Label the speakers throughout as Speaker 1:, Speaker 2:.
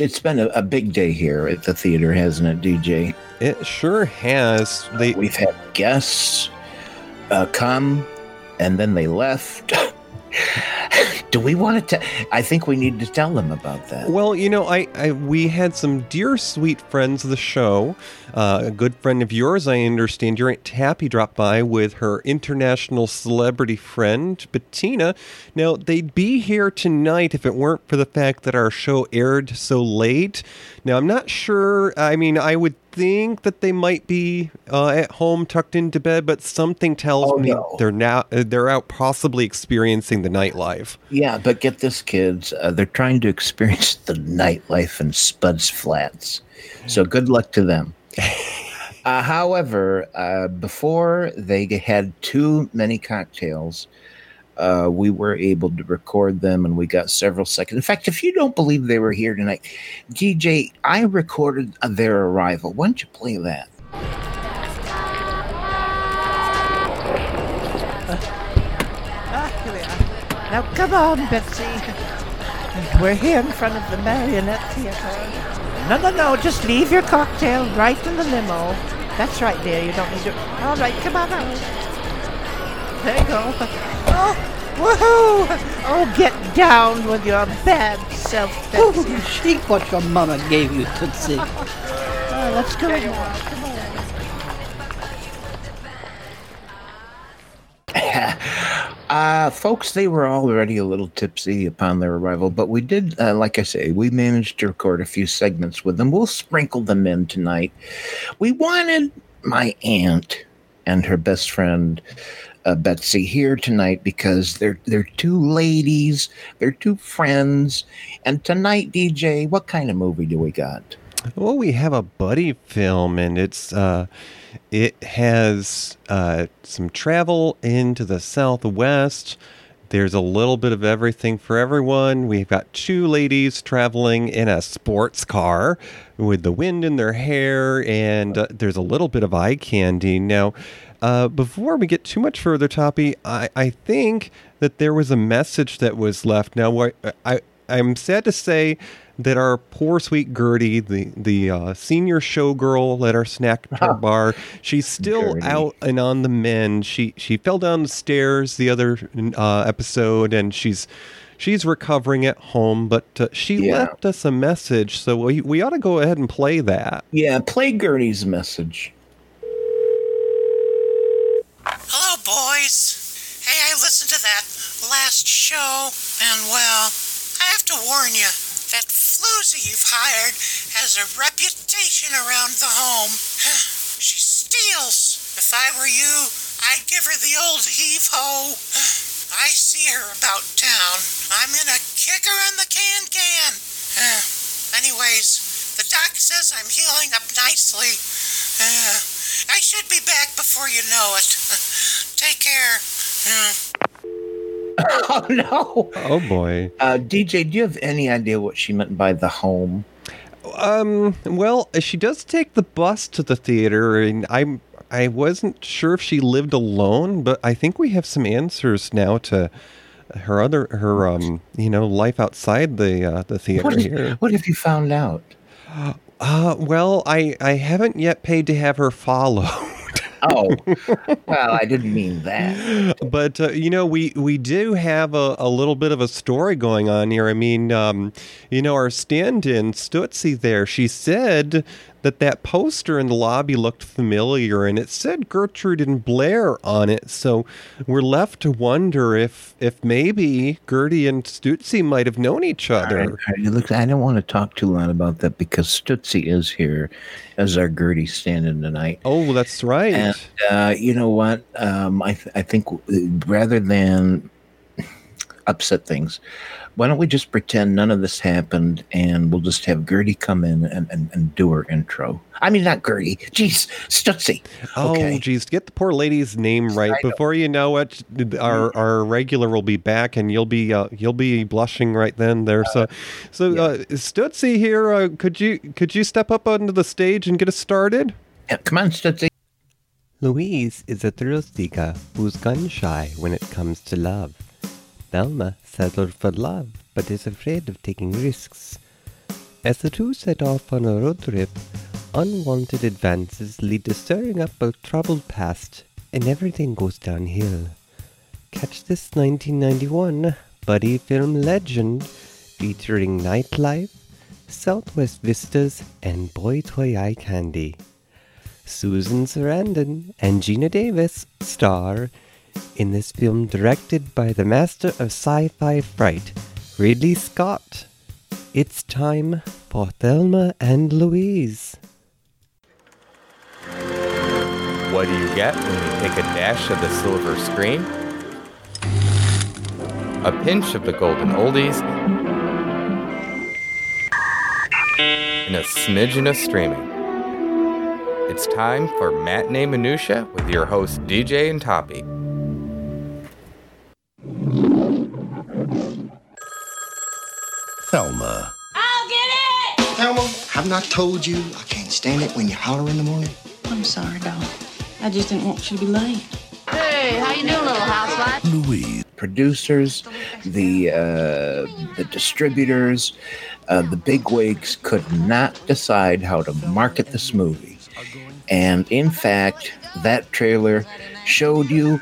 Speaker 1: it's been a, a, big day here at the theater, hasn't it, DJ?
Speaker 2: It sure has. They-
Speaker 1: We've had guests uh, come, and then they left. Do we want to? I think we need to tell them about that.
Speaker 2: Well, you know, I, I we had some dear sweet friends of the show. Uh, a good friend of yours, I understand, your aunt Tappy dropped by with her international celebrity friend Bettina. Now they'd be here tonight if it weren't for the fact that our show aired so late. Now I'm not sure. I mean, I would think that they might be uh, at home tucked into bed, but something tells
Speaker 1: Oh,
Speaker 2: me
Speaker 1: no.
Speaker 2: they're now uh, they're out possibly experiencing the nightlife.
Speaker 1: Yeah, but get this, kids. Uh, they're trying to experience the nightlife in Spuds Flats. So good luck to them. Uh, however, uh, before they had too many cocktails, uh, we were able to record them and we got several seconds. In fact, if you don't believe they were here tonight, DJ, I recorded their arrival. Why don't you play that?
Speaker 3: Ah. Now come on, Betsy. We're here in front of the Marionette Theater. No, no, no, just leave your cocktail right in the limo. That's right, dear. You don't need to. All right, come on out. There. Oh, woohoo! Oh, get down with your bad self, Betsy.
Speaker 4: Ooh, shake what your mama gave you, Tootsie.
Speaker 3: Oh, let's go now. Come on.
Speaker 1: Uh, folks, they were already a little tipsy upon their arrival, but we did, uh, like I say, we managed to record a few segments with them. We'll sprinkle them in tonight. We wanted my aunt and her best friend uh, Betsy here tonight because they're they're two ladies, they're two friends, and tonight, DJ, what kind of movie do we got?
Speaker 2: Well, we have a buddy film, and it's uh, it has uh, some travel into the Southwest. There's a little bit of everything for everyone. We've got two ladies traveling in a sports car with the wind in their hair, and uh, there's a little bit of eye candy. Now, uh, before we get too much further, Toppy, I, I think that there was a message that was left. Now, I, I I'm sad to say that our poor sweet Gertie, the the uh, senior showgirl at our snack bar, she's still
Speaker 1: Gertie.
Speaker 2: out and on the mend. She she fell down the stairs the other uh, episode, and she's she's recovering at home. But uh, she
Speaker 1: Yeah.
Speaker 2: left us a message, so we we ought to go ahead and play that.
Speaker 1: Yeah, play Gertie's message.
Speaker 5: Hello, boys. Hey, I listened to that last show, and well, I have to warn you, that floozy you've hired has a reputation around the home. she steals. If I were you, I'd give her the old heave ho. I see her about town. I'm gonna kick her in the can can. Anyways, the doc says I'm healing up nicely. I should be back before you know it. Take care. Hmm.
Speaker 1: Oh no,
Speaker 2: Oh boy.
Speaker 1: uh, DJ, do you have any idea what she meant by the home?
Speaker 2: Um. Well, she does take the bus to the theater, and I'm. I wasn't sure if she lived alone, but I think we have some answers now to her other her um you know life outside the uh, the theater
Speaker 1: What, is,
Speaker 2: here.
Speaker 1: what have you found out?
Speaker 2: Uh, well, I I haven't yet paid to have her followed.
Speaker 1: Oh, well, I didn't mean that.
Speaker 2: but uh, you know we we do have a, a little bit of a story going on here i mean um, you know our stand-in stutzy there she said that that poster in the lobby looked familiar and it said gertrude and blair on it so we're left to wonder if if maybe gertie and stutzy might have known each other
Speaker 1: right, all right, Look, I don't want to talk too loud about that because Stutzy is here as our Gertie standing tonight.
Speaker 2: oh that's right
Speaker 1: And uh, you know what? Um, I, th- I think rather than upset things, why don't we just pretend none of this happened and we'll just have Gertie come in and, and, and do her intro? I mean, not Gertie. Jeez, Stutzy.
Speaker 2: Oh,
Speaker 1: Okay.
Speaker 2: geez, get the poor lady's name right.
Speaker 1: I know.
Speaker 2: Before you know it, our our regular will be back, and you'll be uh, you'll be blushing right then. There, so, so uh, Stutzy here, uh, could you could you step up onto the stage and get us started?
Speaker 1: Yeah, come on, Stutzy.
Speaker 6: Louise is a thrill seeker who's gun shy when it comes to love. Velma settled for love but is afraid of taking risks. As the two set off on a road trip, unwanted advances lead to stirring up a troubled past, and everything goes downhill. Catch this 1991 buddy film legend featuring nightlife, Southwest vistas, and boy toy eye candy. Susan Sarandon and Geena Davis star in this film directed by the master of sci-fi fright, Ridley Scott. It's time for Thelma and Louise.
Speaker 7: What do you get when you take a dash of the silver screen? A pinch of the golden oldies, and a smidgen of streaming. It's time for Matinee Minutia with your hosts DJ and Toppy.
Speaker 8: Thelma.
Speaker 9: I'll get it!
Speaker 10: Thelma, have not told you I can't stand it when you holler in the morning?
Speaker 9: I'm sorry, doll. I just didn't want you to be late.
Speaker 11: Hey, how you doing, little housewife?
Speaker 8: Louise.
Speaker 1: Producers, the uh, the distributors, uh, the bigwigs could not decide how to market this movie, and in fact, that trailer showed you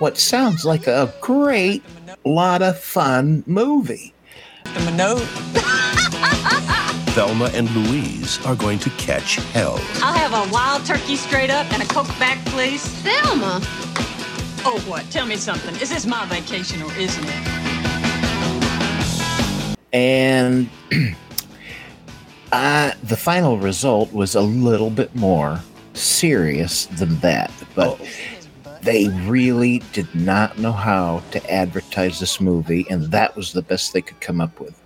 Speaker 1: what sounds like a great lot of fun movie.
Speaker 8: Thelma and Louise are going to catch hell.
Speaker 9: I'll have a wild turkey straight up and a Coke back, please.
Speaker 11: Thelma.
Speaker 9: Oh, what? Tell me something. Is this my vacation or isn't it?
Speaker 1: and uh, the final result was a little bit more serious than that but they really did not know how to advertise this movie and that was the best they could come up with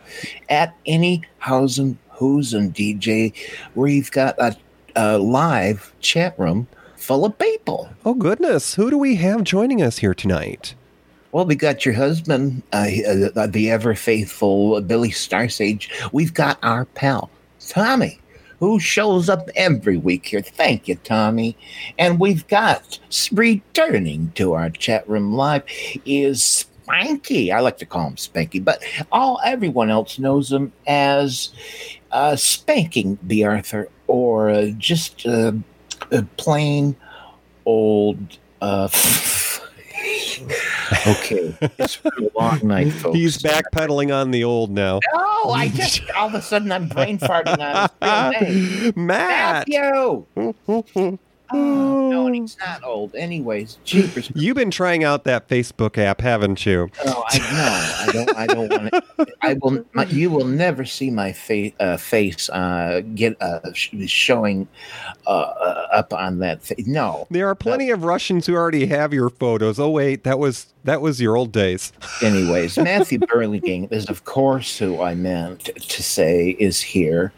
Speaker 1: at any house and who's and dj we've got a, a live chat room full of people
Speaker 2: Oh, goodness. Who do we have joining us here tonight?
Speaker 1: Well, we got your husband, uh, uh, the ever faithful Billy Starsage. We've got our pal, Tommy, who shows up every week here. Thank you, Tommy. And we've got returning to our chat room live is Spanky. I like to call him Spanky, but all everyone else knows him as uh, Spanking the Arthur or uh, just uh, uh, plain old. Okay, it's been a long night, folks.
Speaker 2: He's backpedaling on the old now.
Speaker 1: No, I just all of a sudden I'm brain farting on his real name.
Speaker 2: Matt!
Speaker 1: Matthew. Oh, no, and he's not old. Anyways, jeepers.
Speaker 2: You've been trying out that Facebook app, haven't you?
Speaker 1: No, I no, I don't. I don't want to. I will. My, you will never see my face. Uh, face uh, get uh, sh- showing uh, uh, up on that. Fa- no.
Speaker 2: There are plenty of Russians who already have your photos. Oh wait, that was that was your old days.
Speaker 1: Anyways, Matthew Burlingame is, of course, who I meant to say is here,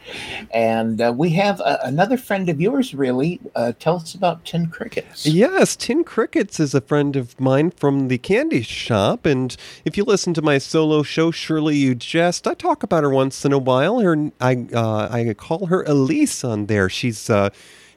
Speaker 1: and uh, we have uh, another friend of yours. Really, uh, tell us about Tin Crickets.
Speaker 2: Yes, Tin Crickets is a friend of mine from the candy shop, and if you listen to my solo show, surely you jest. I talk about her once in a while. Her, I, uh, I call her Elise on there. She's uh,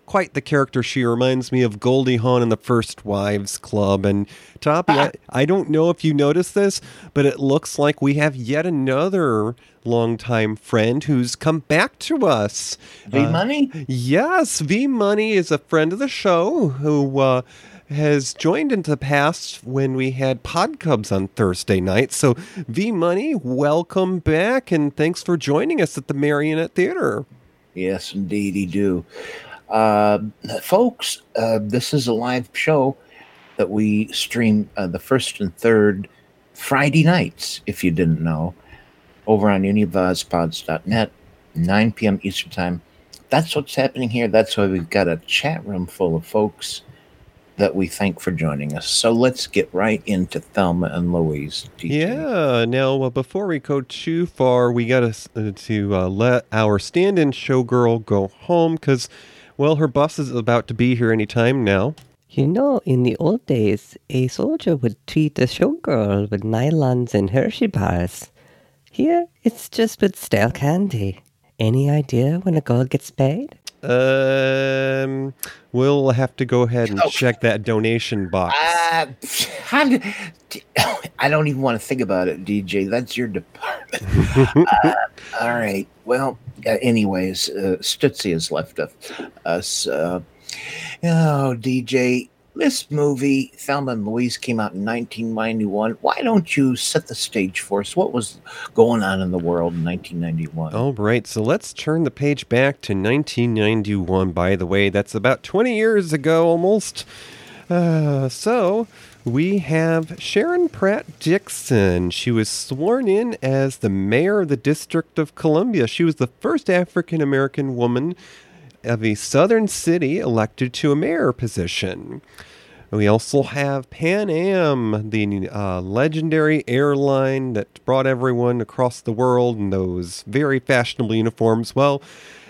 Speaker 2: quite the character. She reminds me of Goldie Hawn in the First Wives Club. And Toppy, I, I don't know if you noticed this, but it looks like we have yet another longtime friend who's come back to us.
Speaker 1: V
Speaker 2: Uh,
Speaker 1: Money.
Speaker 2: Yes, V Money is a friend of the show who uh, has joined in the past when we had Pod Cubs on Thursday night. So, V Money, welcome back and thanks for joining us at the Marionette Theater.
Speaker 1: Yes, indeed, he do. Uh, folks, uh, this is a live show that we stream uh, the first and third Friday nights, if you didn't know, over on univazpods.net, 9 p.m. Eastern Time. That's what's happening here. That's why we've got a chat room full of folks that we thank for joining us. So let's get right into Thelma and Louise. DJ.
Speaker 2: Yeah. Now, uh, before we go too far, we got to to uh, let our stand-in showgirl go home because, well, her bus is about to be here any time now.
Speaker 6: You know, in the old days, a soldier would treat a showgirl with nylons and Hershey bars. Here, it's just with stale candy. Any idea when a girl gets paid?
Speaker 2: Um, we'll have to go ahead and
Speaker 1: Oh.
Speaker 2: check that donation box.
Speaker 1: Uh, how do- I don't even want to think about it, DJ. That's your department. uh, all right. Well, anyways, uh, has left us. us uh, oh, DJ, this movie, Thelma and Louise, came out in 1991. Why don't you set the stage for us? What was going on in the world in 1991?
Speaker 2: All right, so let's turn the page back to 1991. By the way, that's about 20 years ago almost. Uh, so we have Sharon Pratt Dixon. She was sworn in as the mayor of the District of Columbia. She was the first African American woman of a southern city elected to a mayor position. We also have Pan Am, the uh, legendary airline that brought everyone across the world in those very fashionable uniforms. Well,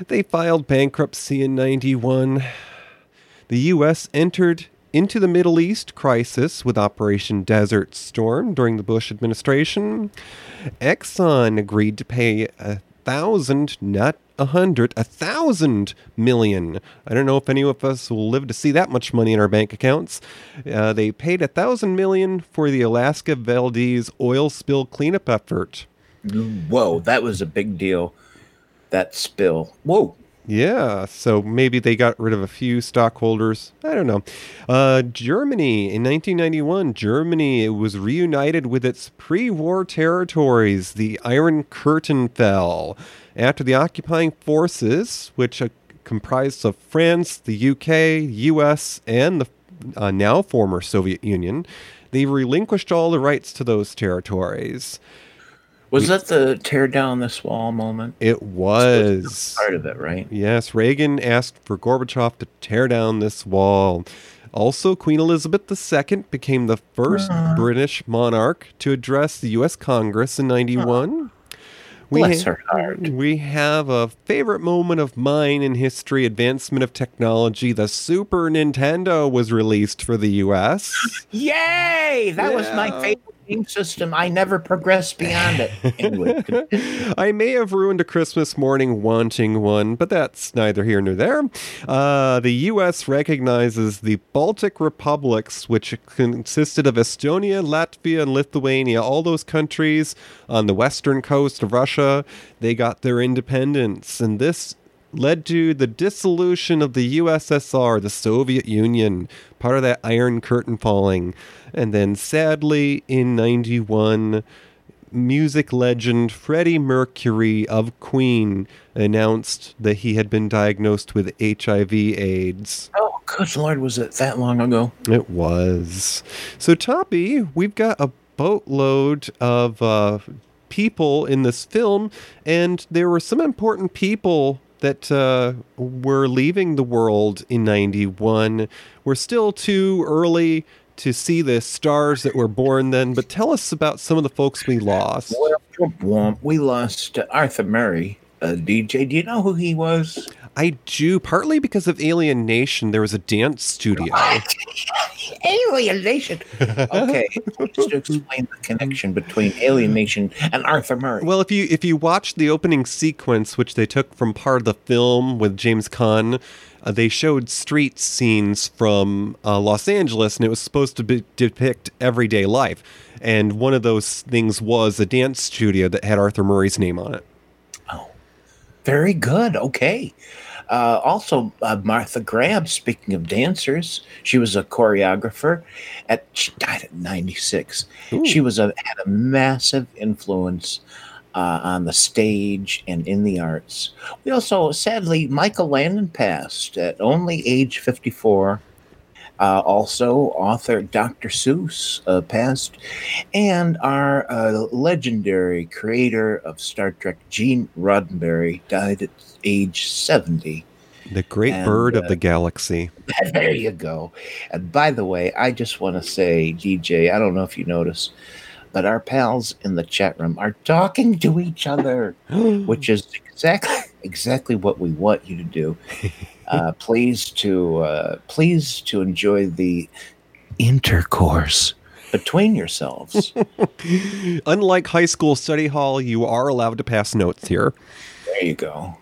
Speaker 2: they filed bankruptcy in 91. The U.S. entered into the Middle East crisis with Operation Desert Storm during the Bush administration. Exxon agreed to pay a thousand, not a hundred, a thousand million. I don't know if any of us will live to see that much money in our bank accounts. Uh, they paid a thousand million for the Alaska Valdez oil spill cleanup effort.
Speaker 1: Whoa, that was a big deal. That spill. Whoa.
Speaker 2: Yeah, so maybe they got rid of a few stockholders. I don't know. Uh, Germany in 1991, Germany it was reunited with its pre-war territories. The Iron Curtain fell after the occupying forces, which uh, comprised of France, the UK, U.S., and the uh, now former Soviet Union, they relinquished all the rights to those territories.
Speaker 1: Was that the tear down this wall moment?
Speaker 2: It was
Speaker 1: part of it, right?
Speaker 2: Yes, Reagan asked for Gorbachev to tear down this wall. Also, Queen Elizabeth II became the first
Speaker 1: Uh.
Speaker 2: British monarch to address the U.S. Congress in 91.
Speaker 1: Bless her heart.
Speaker 2: We have a favorite moment of mine in history advancement of technology. The Super Nintendo was released for the U.S.
Speaker 1: Yay! That was my favorite game system. I never progressed beyond it. Anyway,
Speaker 2: I may have ruined a Christmas morning wanting one, but that's neither here nor there. Uh, the U.S. recognizes the Baltic republics, which consisted of Estonia, Latvia, and Lithuania, all those countries on the western coast of Russia. They got their independence, and this led to the dissolution of the USSR, the Soviet Union, part of that Iron Curtain falling. And then sadly, in 91, music legend Freddie Mercury of Queen announced that he had been diagnosed with HIV AIDS.
Speaker 1: oh, good lord, was it that long ago?
Speaker 2: It was. So, Toppy, we've got a boatload of uh, people in this film, and there were some important people that uh, were leaving the world in 91. We're still too early to see the stars that were born then, but tell us about some of the folks we lost.
Speaker 1: We lost Arthur Murray, uh, DJ. Do you know who he was?
Speaker 2: I do, partly because of Alien Nation, there was a dance studio.
Speaker 1: Alien Nation. Okay, just to explain the connection between Alien Nation and Arthur Murray.
Speaker 2: Well, if you if you watch the opening sequence, which they took from part of the film with James Caan, uh, they showed street scenes from uh, Los Angeles, and it was supposed to be, depict everyday life. And one of those things was a dance studio that had Arthur Murray's name on it.
Speaker 1: Oh, very good. Okay. Uh, also, uh, Martha Graham. Speaking of dancers, she was a choreographer. At she died at ninety six. She was a had a massive influence uh, on the stage and in the arts. We also, sadly, Michael Landon passed at only age fifty four. Uh, also, author Dr. Seuss uh, passed, and our uh, legendary creator of Star Trek, Gene Roddenberry, died at age 70.
Speaker 2: The great
Speaker 1: And,
Speaker 2: bird of
Speaker 1: uh,
Speaker 2: the galaxy.
Speaker 1: there you go. And by the way, I just want to say, DJ, I don't know if you notice, but our pals in the chat room are talking to each other, which is exactly exactly what we want you to do. Uh, please to uh, please to enjoy the intercourse between yourselves.
Speaker 2: Unlike high school study hall, you are allowed to pass notes here.
Speaker 1: There you go.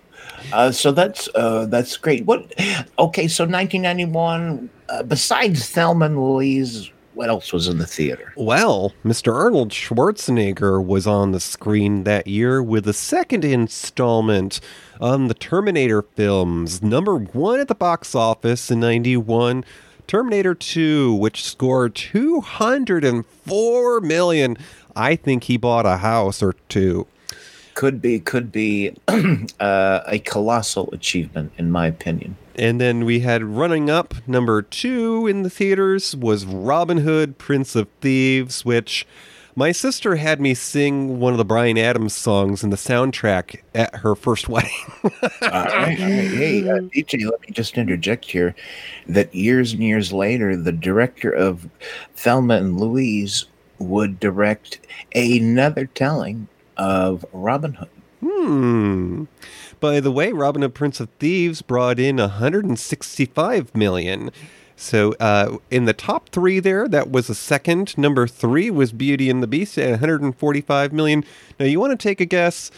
Speaker 1: Uh, so that's uh, that's great. What? Okay, so 1991. Uh, besides Thelma and Louise, what else was in the theater?
Speaker 2: Well, Mr. Arnold Schwarzenegger was on the screen that year with the second installment on the Terminator films. Number one at the box office in 91. Terminator 2, which scored 204 million. I think he bought a house or two.
Speaker 1: Could be, could be uh, a colossal achievement, in my opinion.
Speaker 2: And then we had running up number two in the theaters was Robin Hood, Prince of Thieves, which my sister had me sing one of the Bryan Adams songs in the soundtrack at her first wedding.
Speaker 1: all right, all right. Hey, uh, DJ, let me just interject here that years and years later, the director of Thelma and Louise would direct another telling of Robin Hood.
Speaker 2: Hmm. By the way, Robin Hood Prince of Thieves brought in 165 million. So uh, in the top three there, that was a second. Number three was Beauty and the Beast at 145 million. Now you want to take a guess,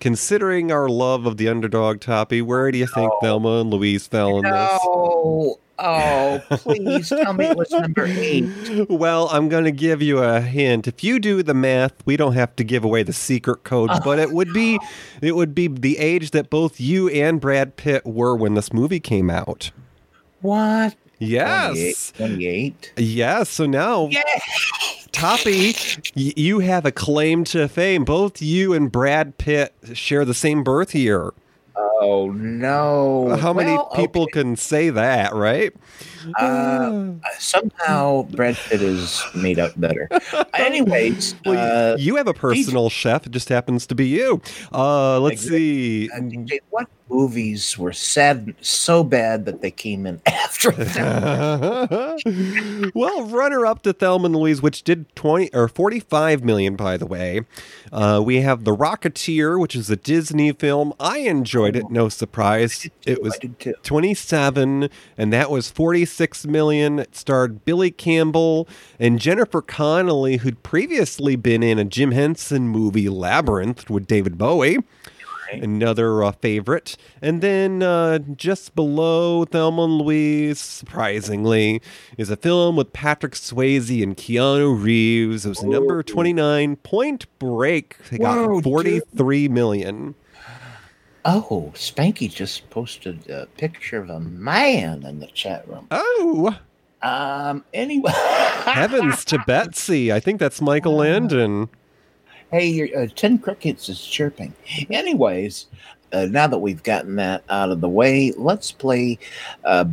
Speaker 2: considering our love of the underdog toppy, where do you think
Speaker 1: No.
Speaker 2: Thelma and Louise fell in
Speaker 1: No. Oh, please tell me it was number eight.
Speaker 2: Well, I'm going to give you a hint. If you do the math, we don't have to give away the secret code, but it would be oh, it would be the age that both you and Brad Pitt were when this movie came out.
Speaker 1: What?
Speaker 2: Yes.
Speaker 1: 28.
Speaker 2: Yes. So now, Toppy, you have a claim to fame. Both you and Brad Pitt share the same birth year.
Speaker 1: Oh, no.
Speaker 2: How many
Speaker 1: Well,
Speaker 2: people can say that, right?
Speaker 1: Uh, somehow Brad Pitt is made up better. Anyways,
Speaker 2: Well,
Speaker 1: uh,
Speaker 2: you have a personal chef. It just happens to be you. Uh, let's see.
Speaker 1: uh, DJ, what movies were sad so bad that they came in after them?
Speaker 2: well, runner up to Thelma and Louise, which did twenty or forty-five million, by the way. Uh, we have The Rocketeer, which is a Disney film. I enjoyed it, no surprise. It was
Speaker 1: too.
Speaker 2: twenty-seven, and that was forty-six million. It starred Billy Campbell and Jennifer Connelly, who'd previously been in a Jim Henson movie, Labyrinth, with David Bowie another uh, favorite. And then uh, just below Thelma and Louise, surprisingly, is a film with Patrick Swayze and Keanu Reeves. It was number 29, Point Break. They got
Speaker 1: Whoa, dude.
Speaker 2: 43 million.
Speaker 1: Oh, Spanky just posted a picture of a man in the chat room.
Speaker 2: Oh,
Speaker 1: Um. Anyway,
Speaker 2: heavens to Betsy. I think that's Michael Landon.
Speaker 1: hey, your uh, ten crickets is chirping. Anyways, uh, now that we've gotten that out of the way, let's play. Uh,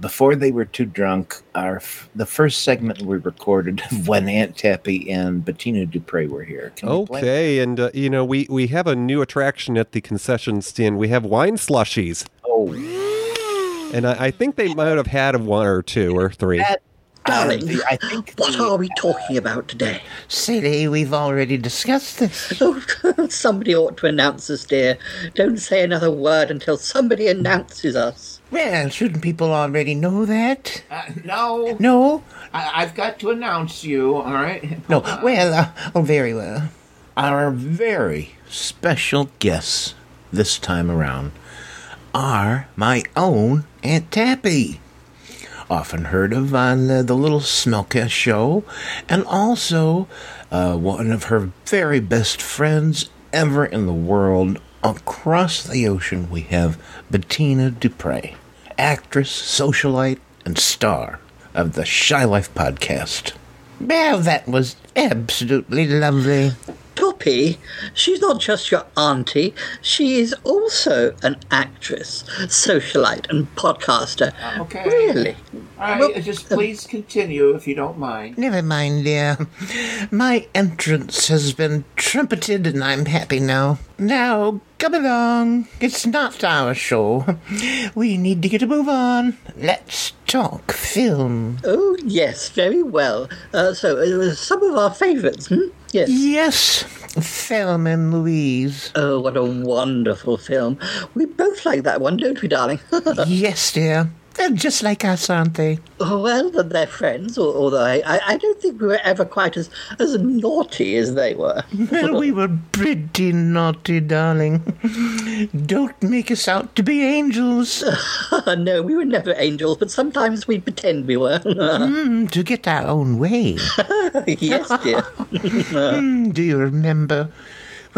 Speaker 1: before they were too drunk, our f- the first segment we recorded when Aunt Tappy and Bettina Dupre were here. Can
Speaker 2: Okay, and uh, you know we we have a new attraction at the concession stand. We have wine slushies,
Speaker 1: Oh,
Speaker 2: and I, I think they might have had one or two or three.
Speaker 1: that,
Speaker 4: Darling,
Speaker 1: the- I think
Speaker 4: What
Speaker 1: the-
Speaker 4: are we talking about today?
Speaker 3: Silly, we've already discussed this.
Speaker 4: Oh, somebody ought to announce us, dear. Don't say another word until somebody announces us.
Speaker 3: Well, shouldn't people already know that?
Speaker 1: Uh, no,
Speaker 3: No?
Speaker 1: I, I've got to announce you. All right.
Speaker 3: No. Well, uh, oh, very well.
Speaker 1: Our very special guests this time around are my own Aunt Tappy. Often heard of on uh, the Little Smellcast show, and also uh, one of her very best friends ever in the world. Across the ocean, we have Bettina Dupre, actress, socialite, and star of the Shy Life podcast.
Speaker 3: Well, that was absolutely lovely.
Speaker 4: Toppy, she's not just your auntie, she is also an actress, socialite, and podcaster.
Speaker 1: Okay.
Speaker 4: Really?
Speaker 1: All right,
Speaker 4: Well,
Speaker 1: just please continue if you don't mind.
Speaker 3: Never mind, dear. My entrance has been trumpeted, and I'm happy now. Now, come along. It's not our show. We need to get a move on. Let's talk film.
Speaker 4: Oh, yes, very well. Uh, so, uh, some of our favourites, hmm? Yes.
Speaker 3: Yes, Thelma and Louise.
Speaker 4: Oh, what a wonderful film. We both like that one, don't we, darling?
Speaker 3: yes, dear. They're just like us, aren't they?
Speaker 4: Oh, well, then they're friends, although I, I, I don't think we were ever quite as, as naughty as they were.
Speaker 3: Well, we were pretty naughty, darling. Don't make us out to be angels.
Speaker 4: no, we were never angels, but sometimes we pretend we were.
Speaker 3: Mm, to get our own way.
Speaker 4: yes, dear.
Speaker 3: Mm, do you remember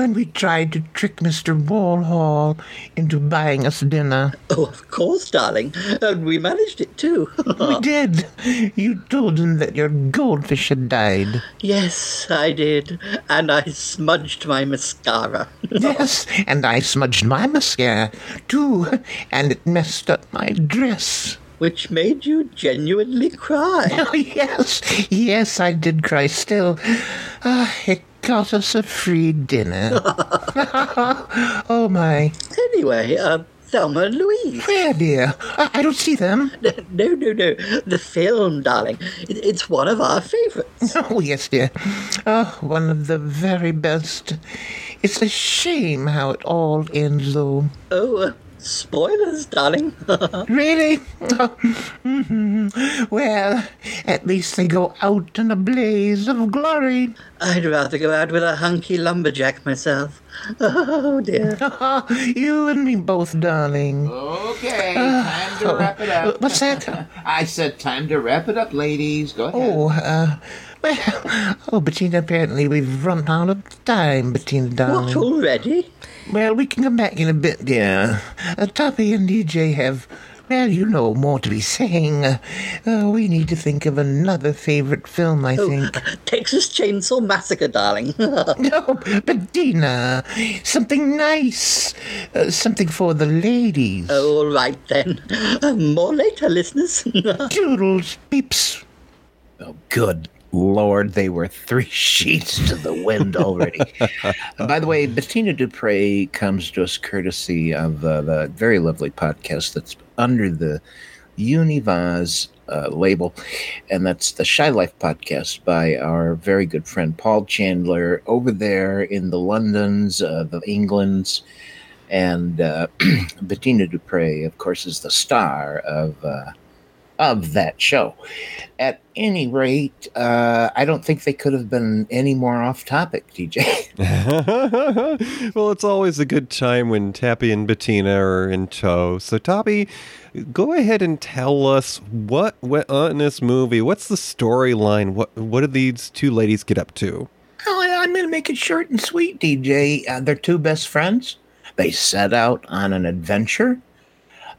Speaker 3: when we tried to trick Mr. Walhall into buying us dinner?
Speaker 4: Oh, of course, darling. And we managed it too.
Speaker 3: we did. You told him that your goldfish had died.
Speaker 4: yes, I did. And I smudged my mascara.
Speaker 3: yes, and I smudged my mascara too, and it messed up my dress.
Speaker 4: Which made you genuinely cry.
Speaker 3: Oh, yes, yes, I did cry still. Ah, it got us a free dinner. oh, my.
Speaker 4: Anyway, um, Thelma and Louise.
Speaker 3: Where, dear? I, I don't see them.
Speaker 4: No, no, no. The film, darling. It, it's one of our favorites.
Speaker 3: Oh, yes, dear. Oh, one of the very best. It's a shame how it all ends, though.
Speaker 4: Oh, uh, spoilers, darling.
Speaker 3: Really? Oh. Well, at least they go out in a blaze of glory.
Speaker 4: I'd rather go out with a hunky lumberjack myself. Oh, dear.
Speaker 3: you and me both, darling.
Speaker 1: Okay, time to wrap it up.
Speaker 3: What's that?
Speaker 1: I said time to wrap it up, ladies. Go ahead.
Speaker 3: Oh, uh, well, oh, Bettina, apparently we've run out of time, Bettina, darling.
Speaker 4: What, already?
Speaker 3: Well, we can come back in a bit, dear. Uh, Toppy and DJ have, well, you know, more to be saying. Uh, uh, we need to think of another favorite film, I think.
Speaker 4: Texas Chainsaw Massacre, darling.
Speaker 3: no, Bettina, something nice. Uh, something for the ladies.
Speaker 4: Oh, all right, then. Uh, more later, listeners.
Speaker 3: Doodles, peeps.
Speaker 1: Oh, good Lord, they were three sheets to the wind already. By the way, Bettina Dupre comes to us courtesy of uh, the very lovely podcast that's under the Univaz uh, label, and that's the Shy Life podcast by our very good friend Paul Chandler over there in the Londons, uh, the Englands. And uh, Bettina Dupre, of course, is the star of uh, of that show. At any rate, uh, I don't think they could have been any more off topic, DJ.
Speaker 2: well, it's always a good time when Tappy and Bettina are in tow. So, Tappy, go ahead and tell us what went on in this movie. What's the storyline? What what did these two ladies get up to?
Speaker 1: Oh, I'm going to make it short and sweet, DJ. Uh, they're two best friends. They set out on an adventure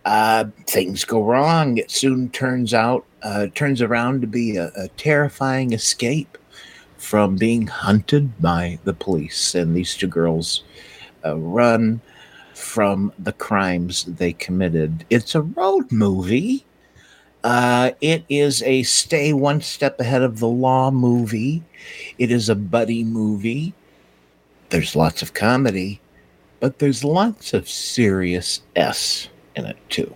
Speaker 1: uh, things go wrong. It soon turns out uh, turns around to be a, a, terrifying escape from being hunted by the police, and these two girls uh, run from the crimes they committed. It's a road movie. Uh, it is a stay one step ahead of the law movie. It is a buddy movie. There's lots of comedy, but there's lots of serious S in it too.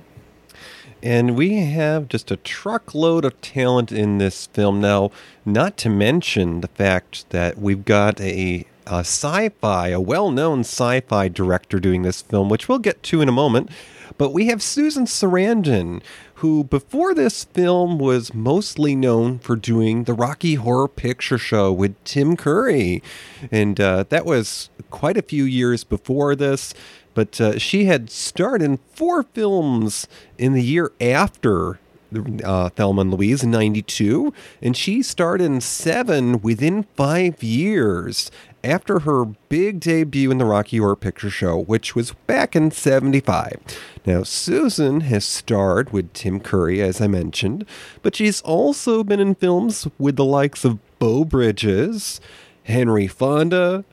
Speaker 2: And we have just a truckload of talent in this film now, not to mention the fact that we've got a, a sci fi, a well known sci fi director doing this film, which we'll get to in a moment. But we have Susan Sarandon, who before this film was mostly known for doing the Rocky Horror Picture Show with Tim Curry. And uh, that was quite a few years before this but uh, she had starred in four films in the year after uh, Thelma and Louise in 92, and she starred in seven within five years after her big debut in the Rocky Horror Picture Show, which was back in 75. Now, Susan has starred with Tim Curry, as I mentioned, but she's also been in films with the likes of Beau Bridges, Henry Fonda,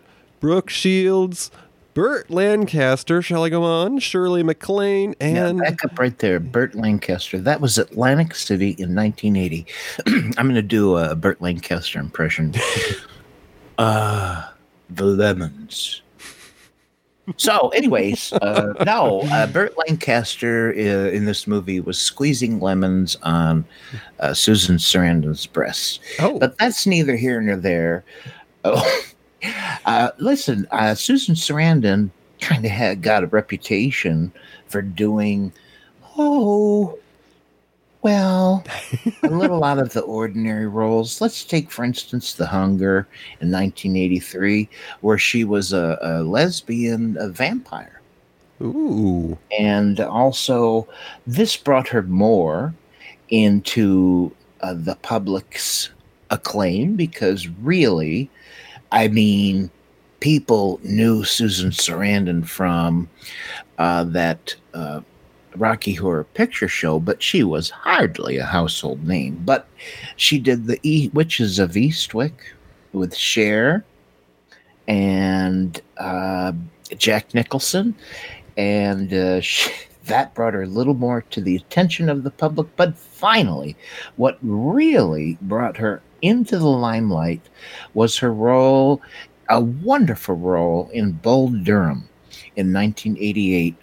Speaker 2: Brooke Shields, Burt Lancaster, shall I go on? Shirley MacLaine, and
Speaker 1: yeah, back up right there. Burt Lancaster. That was Atlantic City in 1980. I'm going to do a Burt Lancaster impression. uh, the lemons. So, anyways, uh, no, uh, Burt Lancaster uh, in this movie was squeezing lemons on uh, Susan Sarandon's breasts.
Speaker 2: Oh.
Speaker 1: But that's neither here nor there. Oh. Uh, listen, uh, Susan Sarandon kind of had got a reputation for doing, oh, Well, a little out of the ordinary roles. Let's take, for instance, The Hunger in 1983, where she was a, a lesbian a vampire.
Speaker 2: Ooh.
Speaker 1: And also, this brought her more into uh, the public's acclaim because really, I mean, people knew Susan Sarandon from uh, that uh, Rocky Horror Picture Show, but she was hardly a household name. But she did the e- Witches of Eastwick with Cher and uh, Jack Nicholson, and uh, she, that brought her a little more to the attention of the public. But finally, what really brought her into the limelight was her role, a wonderful role in Bull Durham in 1988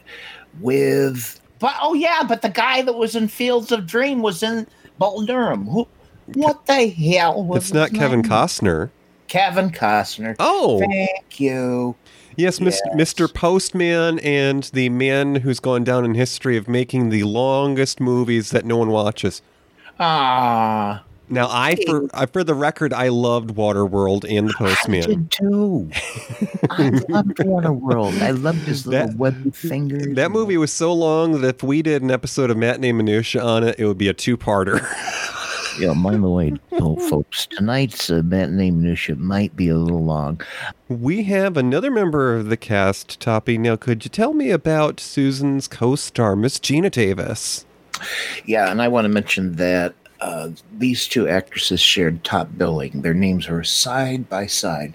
Speaker 1: with but oh yeah, but the guy that was in Fields of Dream was in Bull Durham. Who what the hell was
Speaker 2: It's not Kevin
Speaker 1: name?
Speaker 2: Costner.
Speaker 1: Kevin Costner.
Speaker 2: Oh.
Speaker 1: Thank you.
Speaker 2: Yes, Mis- Mr. Postman and the man who's gone down in history of making the longest movies that no one watches.
Speaker 1: Ah.
Speaker 2: Now, I for I, for the record, I loved Waterworld and the
Speaker 1: I
Speaker 2: Postman.
Speaker 1: did too. I loved Waterworld. I loved his little
Speaker 2: That-
Speaker 1: webby fingers.
Speaker 2: That movie was so long that if we did an episode of Matinee Minutia on it, it would be a two-parter.
Speaker 1: Yeah, by the way, folks, tonight's uh, matinee minutia might be a little long.
Speaker 2: we have another member of the cast, Toppy. Now, could you tell me about Susan's co-star, Miss Geena Davis?
Speaker 1: Yeah, and I want to mention that uh, these two actresses shared top billing. Their names were side by side.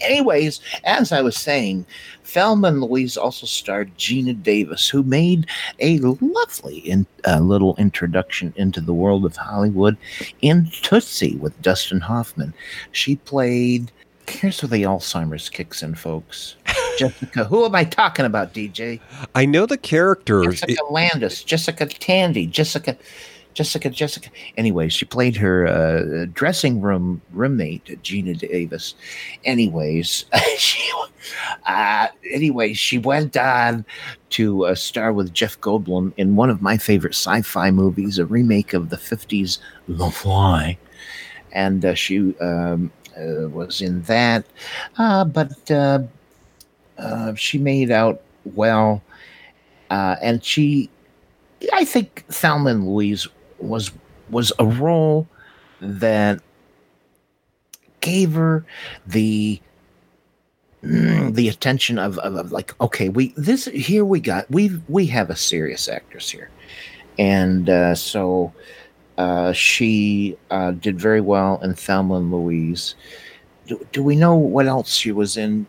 Speaker 1: Anyways, as I was saying, Thelma and Louise also starred Geena Davis, who made a lovely in, uh, little introduction into the world of Hollywood in Tootsie with Dustin Hoffman. She played. Here's where the Alzheimer's kicks in, folks. Jessica, who am I talking about, DJ?
Speaker 2: I know the characters.
Speaker 1: Jessica Landis, Jessica Tandy, Jessica, Jessica, Jessica. Anyway, she played her uh, dressing room roommate, Geena Davis. Anyways, she, uh, anyways, she went on to uh, star with Jeff Goldblum in one of my favorite sci-fi movies, a remake of the '50s The Fly, and uh, she um, uh, was in that. Uh, but uh, she made out well, and she I think Thelma Louise was was a role that gave her the mm, the attention of, of, of like okay we this here we got we we have a serious actress here and uh, so uh, she uh, did very well in Thelma and Louise. Do, do we know what else she was in?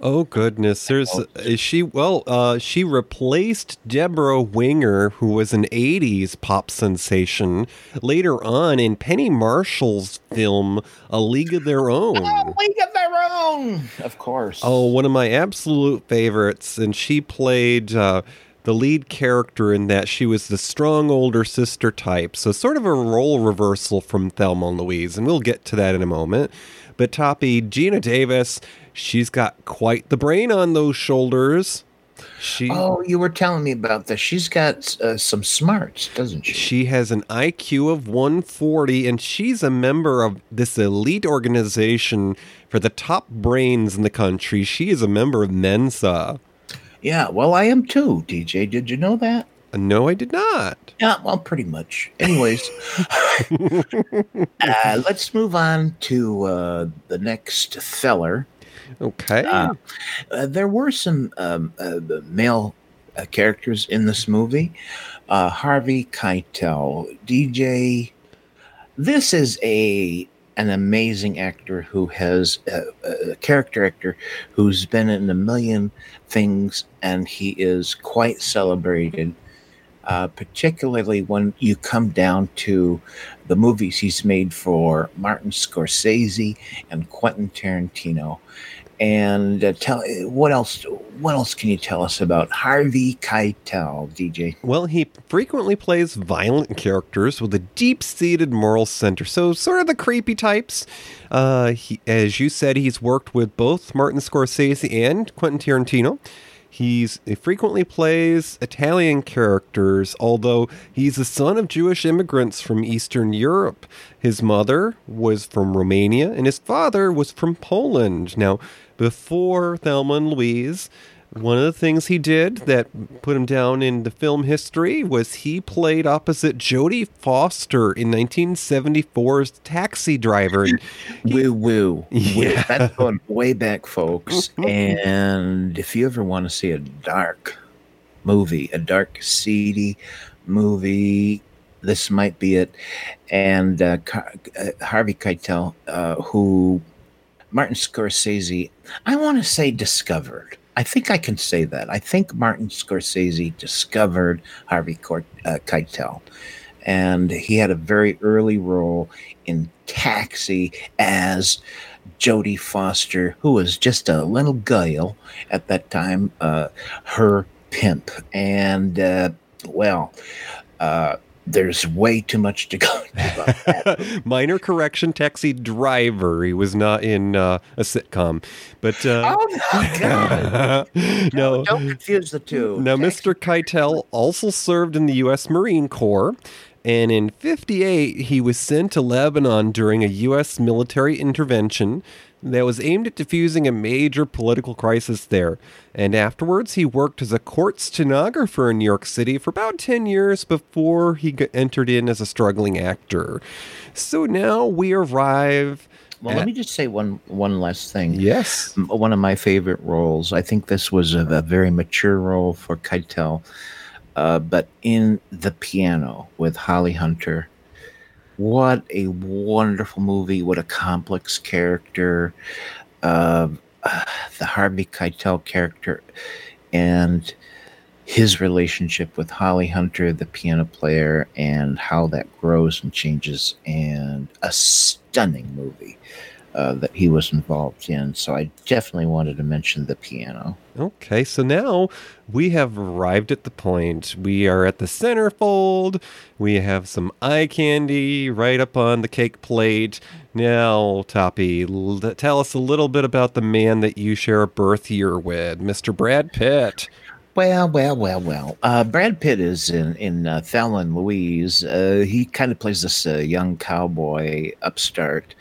Speaker 2: Oh goodness, there's is she well, uh she replaced Debra Winger, who was an 80s pop sensation, later on in Penny Marshall's film A League of Their Own.
Speaker 1: Oh, League of Their Own, of course.
Speaker 2: Oh, one of my absolute favorites and she played uh the lead character in that she was the strong older sister type, so sort of a role reversal from Thelma and Louise, and we'll get to that in a moment. But Toppy, Geena Davis, she's got quite the brain on those shoulders. She
Speaker 1: Oh, you were telling me about this. She's got uh, some smarts, doesn't she?
Speaker 2: she has an IQ of 140 and she's a member of this elite organization for the top brains in the country. She is a member of Mensa.
Speaker 1: Yeah, well, I am too, DJ. Did you know that?
Speaker 2: No, I did not.
Speaker 1: Yeah, well, pretty much. Anyways, uh, let's move on to uh, the next feller.
Speaker 2: Okay.
Speaker 1: Uh, uh, there were some um, uh, male uh, characters in this movie. Uh, Harvey Keitel, DJ. This is a an amazing actor who has uh, a character actor who's been in a million things, and he is quite celebrated. Uh, particularly when you come down to the movies he's made for Martin Scorsese and Quentin Tarantino. And uh, tell what else? What else can you tell us about Harvey Keitel, DJ?
Speaker 2: Well, he frequently plays violent characters with a deep seated moral center. So, sort of the creepy types. Uh, he, as you said, he's worked with both Martin Scorsese and Quentin Tarantino. He's he frequently plays Italian characters, although he's the son of Jewish immigrants from Eastern Europe. His mother was from Romania and his father was from Poland. Now, before Thelma and Louise, one of the things he did that put him down in the film history was he played opposite Jodie Foster in 1974's Taxi Driver.
Speaker 1: woo woo.
Speaker 2: Yeah.
Speaker 1: That's going way back, folks. and if you ever want to see a dark movie, a dark, seedy movie, this might be it. And uh, Car- uh, Harvey Keitel, uh, who Martin Scorsese, I want to say discovered. I think I can say that. I think Martin Scorsese discovered Harvey Cort- uh, Keitel. And he had a very early role in Taxi as Jodie Foster, who was just a little girl at that time, uh, her pimp. And, uh, well, uh, there's way too much to go into.
Speaker 2: Minor correction, Taxi Driver. He was not in uh, a sitcom, but uh,
Speaker 1: oh, no,
Speaker 2: no.
Speaker 1: Don't confuse the two.
Speaker 2: Now, Mr. Keitel also served in the U.S. Marine Corps, and in 58, he was sent to Lebanon during a U.S. military intervention that was aimed at diffusing a major political crisis there. And afterwards, he worked as a court stenographer in New York City for about 10 years before he entered in as a struggling actor. So now we arrive.
Speaker 1: Well,
Speaker 2: at-
Speaker 1: let me just say one one last thing.
Speaker 2: Yes.
Speaker 1: One of my favorite roles. I think this was a, a very mature role for Keitel, uh, but in the piano with Holly Hunter. What a wonderful movie! What a complex character. Uh, the Harvey Keitel character, and his relationship with Holly Hunter, the piano player, and how that grows and changes, and a stunning movie uh, that he was involved in. So I definitely wanted to mention the piano.
Speaker 2: Okay, so now we have arrived at the point. We are at the centerfold. We have some eye candy right up on the cake plate. Now, Toppy, l- tell us a little bit about the man that you share a birth year with, Mr. Brad Pitt.
Speaker 1: Well, well, well, well. Uh, Brad Pitt is in in uh, Louise. Uh, he kind of plays this uh, young cowboy upstart.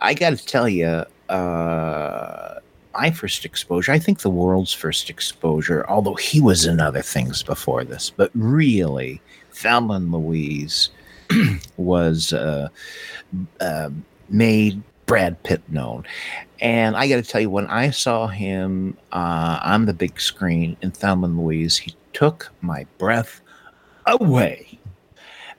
Speaker 1: I got to tell you, uh, my first exposure, I think the world's first exposure, although he was in other things before this, but really, Thelma and Louise was uh, uh, made Brad Pitt known. And I got to tell you, when I saw him uh, on the big screen in Thelma and Louise, he took my breath away.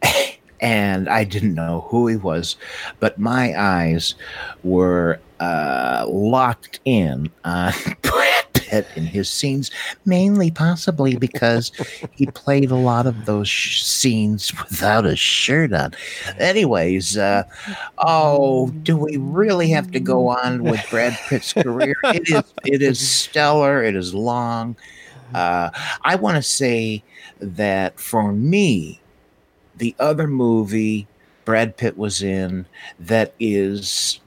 Speaker 1: and I didn't know who he was, but my eyes were uh, locked in on Brad Pitt in his scenes, mainly possibly because he played a lot of those sh- scenes without a shirt on. Anyways, uh, oh, do we really have to go on with Brad Pitt's career? It is, it is stellar. It is long. Uh, I want to say that for me, the other movie Brad Pitt was in that is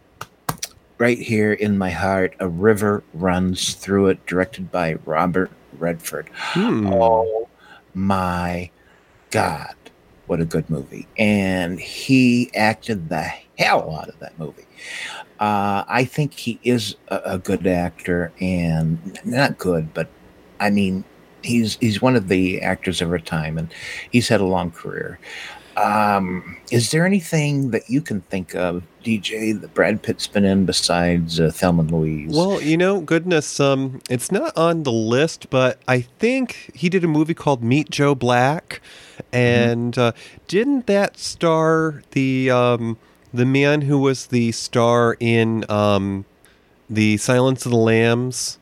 Speaker 1: right here in my heart, A River Runs Through It, directed by Robert Redford. Oh my God, what a good movie. And he acted the hell out of that movie. Uh, I think he is a, a good actor and not good, but I mean, he's he's one of the actors of our time, and he's had a long career. Um, is there anything that you can think of, DJ, that Brad Pitt's been in besides uh, Thelma and Louise?
Speaker 2: Well, you know, goodness, um, it's not on the list, but I think he did a movie called Meet Joe Black, and uh, didn't that star the um, the man who was the star in um, the Silence of the Lambs?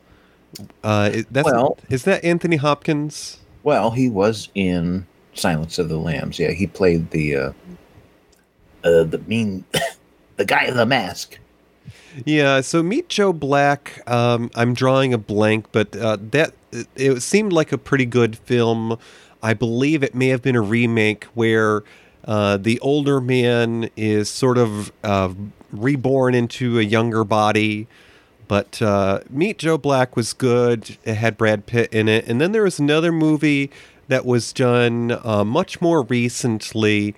Speaker 2: Uh, that's
Speaker 1: Well-
Speaker 2: is that Anthony Hopkins?
Speaker 1: Well, he was in Silence of the Lambs. Yeah, he played the uh, uh, the mean, the guy in the mask.
Speaker 2: Yeah, so Meet Joe Black. Um, I'm drawing a blank, but uh, that it, it seemed like a pretty good film. I believe it may have been a remake where uh, the older man is sort of uh, reborn into a younger body, But uh, Meet Joe Black was good. It had Brad Pitt in it. And then there was another movie that was done uh, much more recently.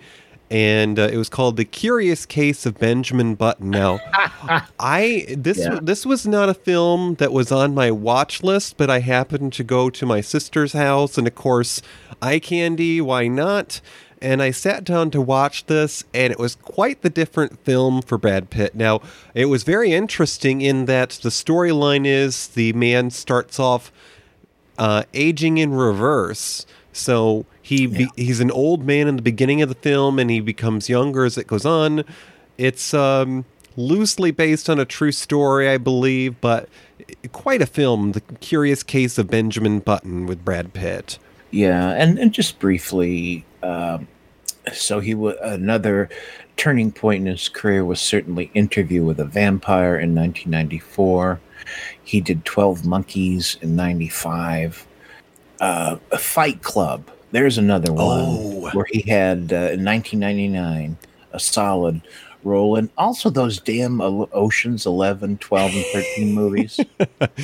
Speaker 2: And uh, it was called The Curious Case of Benjamin Button. Now, I this
Speaker 1: Yeah.
Speaker 2: this was not a film that was on my watch list, but I happened to go to my sister's house, and of course, eye candy. Why not? And I sat down to watch this, and it was quite the different film for Brad Pitt. Now, it was very interesting in that the storyline is the man starts off uh, aging in reverse. So he be, he's an old man in the beginning of the film, and he becomes younger as it goes on. It's um, loosely based on a true story, I believe, but quite a film. The Curious Case of Benjamin Button with Brad Pitt.
Speaker 1: Yeah, and, and just briefly, um, so he was another turning point in his career was certainly Interview with a Vampire in 1994. He did 12 Monkeys in 95. Uh, a Fight Club. There's another one
Speaker 2: Oh.
Speaker 1: where he had uh, in 1999 a solid role, and also those damn Oceans 11, 12, and 13 movies.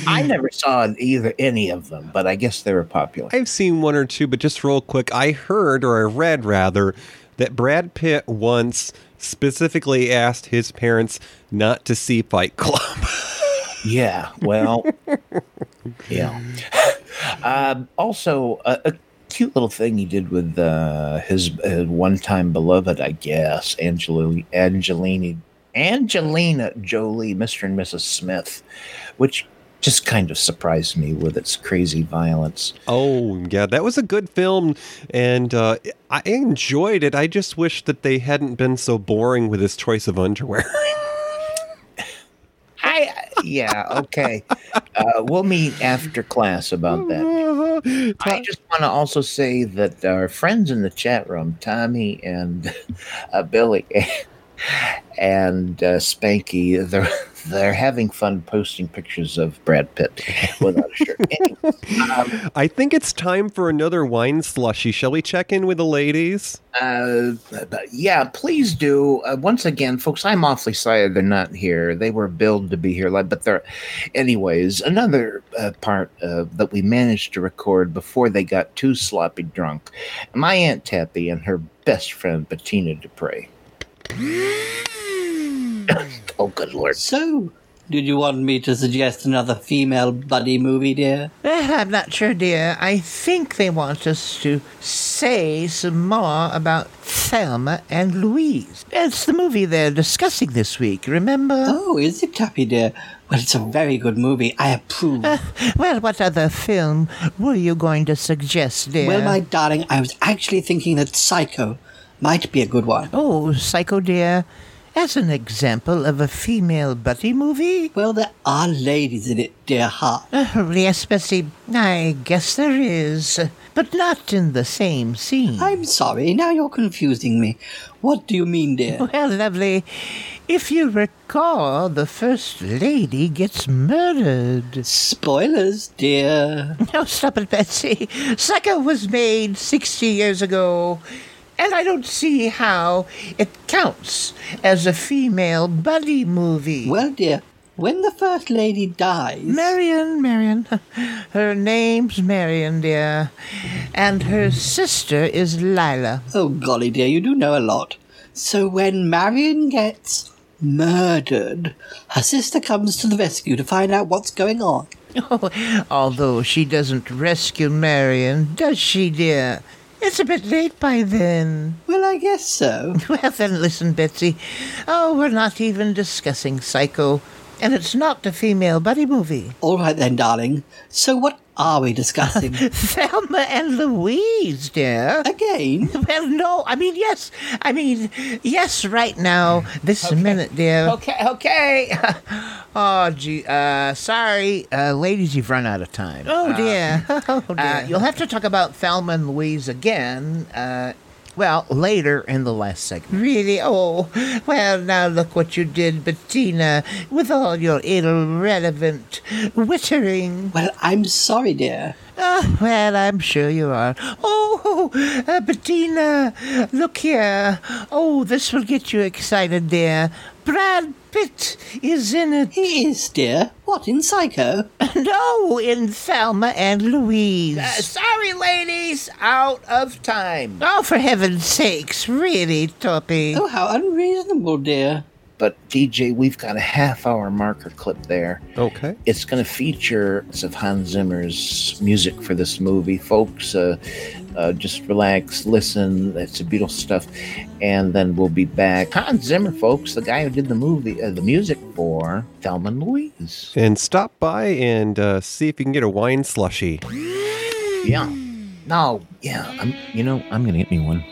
Speaker 1: I never saw either any of them, but I guess they were popular.
Speaker 2: I've seen one or two, but just real quick, I heard or I read rather that Brad Pitt once specifically asked his parents not to see Fight Club.
Speaker 1: Yeah, well, yeah. Um, also, a, a cute little thing he did with uh, his, his one-time beloved, I guess, Angelina, Angelina, Angelina Jolie, Mr. and Mrs. Smith, which just kind of surprised me with its crazy violence.
Speaker 2: Oh, yeah, that was a good film, and uh, I enjoyed it. I just wish that they hadn't been so boring with his choice of underwear.
Speaker 1: I yeah okay. Uh, we'll meet after class about that. I just want to also say that our friends in the chat room, Tommy and uh, Billy and uh, Spanky, they're they're having fun posting pictures of Brad Pitt without a shirt. Anyway, um,
Speaker 2: I think it's time for another wine slushy. Shall we check in with the ladies?
Speaker 1: Uh, yeah, please do. Uh, once again, folks, I'm awfully sorry they're not here. They were billed to be here, but they're, anyways. Another uh, part uh, that we managed to record before they got too sloppy drunk. My aunt Tappy and her best friend Bettina Dupre. oh, good lord!
Speaker 4: So, did you want me to suggest another female buddy movie, dear?
Speaker 3: Well, I'm not sure, dear. I think they want us to say some more about Thelma and Louise. It's the movie they're discussing this week, remember?
Speaker 4: Oh, is it, Tappy, dear? Well, it's a very good movie. I approve.
Speaker 3: Uh, well, what other film were you going to suggest, dear?
Speaker 4: Well, my darling, I was actually thinking that Psycho might be a good one.
Speaker 3: Oh, Psycho, dear. As an example of a female buddy movie?
Speaker 4: Well, there are ladies in it, dear heart.
Speaker 3: Uh, yes, Bessie, I guess there is. But not in the same scene.
Speaker 4: I'm sorry, now you're confusing me. What do you mean, dear?
Speaker 3: Well, lovely, if you recall, the First Lady gets murdered.
Speaker 4: Spoilers, dear.
Speaker 3: No, stop it, Betsy. Psycho was made 60 years ago, and I don't see how it counts as a female buddy movie.
Speaker 4: Well, dear, when the First Lady dies.
Speaker 3: Marion, Marion. Her name's Marion, dear. And her sister is Lila.
Speaker 4: Oh, golly, dear, you do know a lot. So when Marion gets murdered, her sister comes to the rescue to find out what's going on.
Speaker 3: Oh, although she doesn't rescue Marion, does she, dear? It's a bit late by then.
Speaker 4: Well, I guess so.
Speaker 3: Well, then listen, Betsy. Oh, we're not even discussing Psycho, and it's not a female buddy movie.
Speaker 4: All right then, darling. So what are we discussing?
Speaker 3: Thelma and Louise, dear.
Speaker 4: Again?
Speaker 3: Well, no. I mean, yes. I mean, yes, right now, this minute, dear.
Speaker 1: Okay, okay. oh, gee. Uh, sorry, uh, ladies, you've run out of time.
Speaker 3: Oh,
Speaker 1: Uh,
Speaker 3: dear. Oh, dear.
Speaker 1: Uh, you'll have to talk about Thelma and Louise again. Well, later in the last segment.
Speaker 3: Really? Oh, well, now look what you did, Bettina, with all your irrelevant wittering.
Speaker 4: Well, I'm sorry, dear.
Speaker 3: Ah, well, I'm sure you are. Oh, Oh, uh, Bettina, look here. Oh, this will get you excited, dear. Brad Pitt is in it.
Speaker 4: He is, dear. What, in Psycho?
Speaker 3: no, in Thelma and Louise.
Speaker 1: Uh, sorry, ladies, out of time.
Speaker 3: Oh, for heaven's sakes, really, Toppy.
Speaker 4: Oh, how unreasonable, dear.
Speaker 1: But DJ, we've got a half hour marker clip there.
Speaker 2: Okay.
Speaker 1: It's going to feature some Hans Zimmer's music for this movie. Folks, uh, uh, just relax, listen. It's Beatles stuff. And then we'll be back. Hans Zimmer, folks, the guy who did the movie, uh, the music for Thelma and Louise.
Speaker 2: And stop by and uh, see if you can get a wine slushy.
Speaker 1: Yeah. No, yeah. I'm, you know, I'm going to get me one.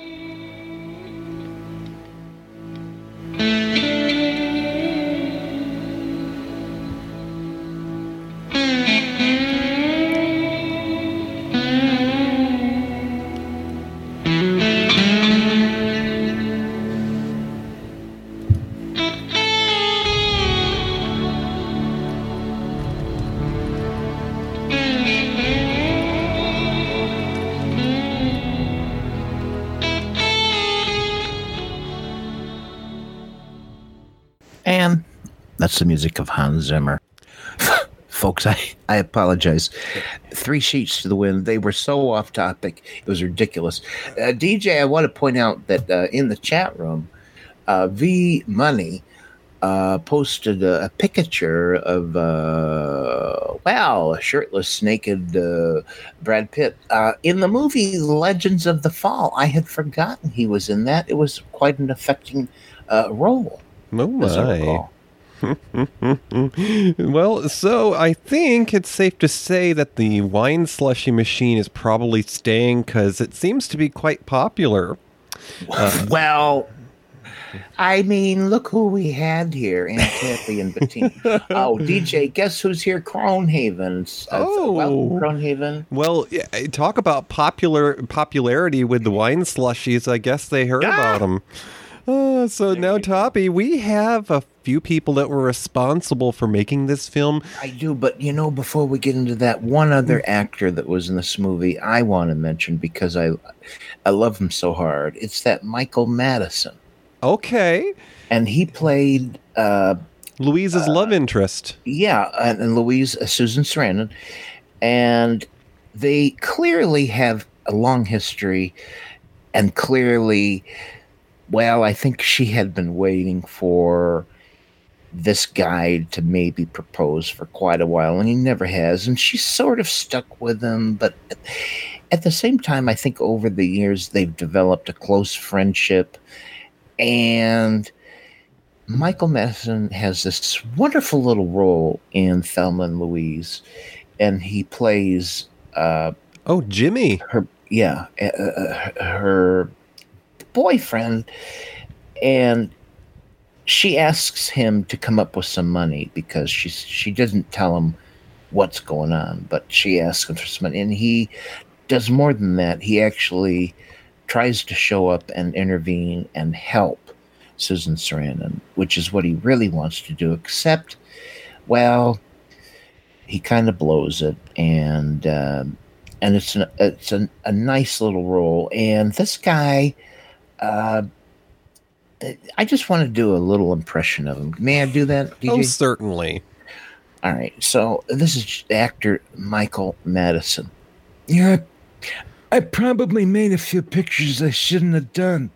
Speaker 1: Zimmer. Folks, I, I apologize. Three sheets to the wind. They were so off topic. It was ridiculous. Uh, DJ, I want to point out that uh, in the chat room, uh, V Money uh, posted a, a picture of, uh, wow, a shirtless, naked uh, Brad Pitt. Uh, in the movie Legends of the Fall, I had forgotten he was in that. It was quite an affecting uh, role.
Speaker 2: Oh my. well, so I think it's safe to say that the wine slushy machine is probably staying because it seems to be quite popular. Uh,
Speaker 1: well, I mean, look who we had here, Aunt Kathy and Bettina. oh, DJ, guess who's here? Cronehaven. Uh,
Speaker 2: Oh.
Speaker 1: welcome, Cronehaven.
Speaker 2: Well, talk about popular popularity with the wine slushies. I guess they heard about 'em. about them. Uh, so now, Toppy, we have a few people that were responsible for making this film.
Speaker 1: I do, but you know, before we get into that, one other actor that was in this movie I want to mention because I, I love him so hard. It's that Michael Madsen,
Speaker 2: Okay,
Speaker 1: and he played. Uh,
Speaker 2: Louise's love interest.
Speaker 1: Yeah, and, and Louise uh, Susan Sarandon, and they clearly have a long history, and clearly, well, I think she had been waiting for this guy to maybe propose for quite a while, and he never has, and she's sort of stuck with him, but. At the same time, I think over the years they've developed a close friendship, and Michael Madsen has this wonderful little role in Thelma and Louise, and he plays uh,
Speaker 2: oh Jimmy,
Speaker 1: her yeah, uh, uh, her boyfriend, and she asks him to come up with some money because she she doesn't tell him what's going on, but she asks him for some money, and he does more than that. He actually tries to show up and intervene and help Susan Sarandon, which is what he really wants to do, except, well, he kind of blows it, and um, and it's an, it's an, a nice little role. And this guy, uh, I just want to do a little impression of him. May I do that? DJ?
Speaker 2: Oh, certainly.
Speaker 1: All right. So this is actor Michael Madsen.
Speaker 12: Yeah, I probably made a few pictures I shouldn't have done,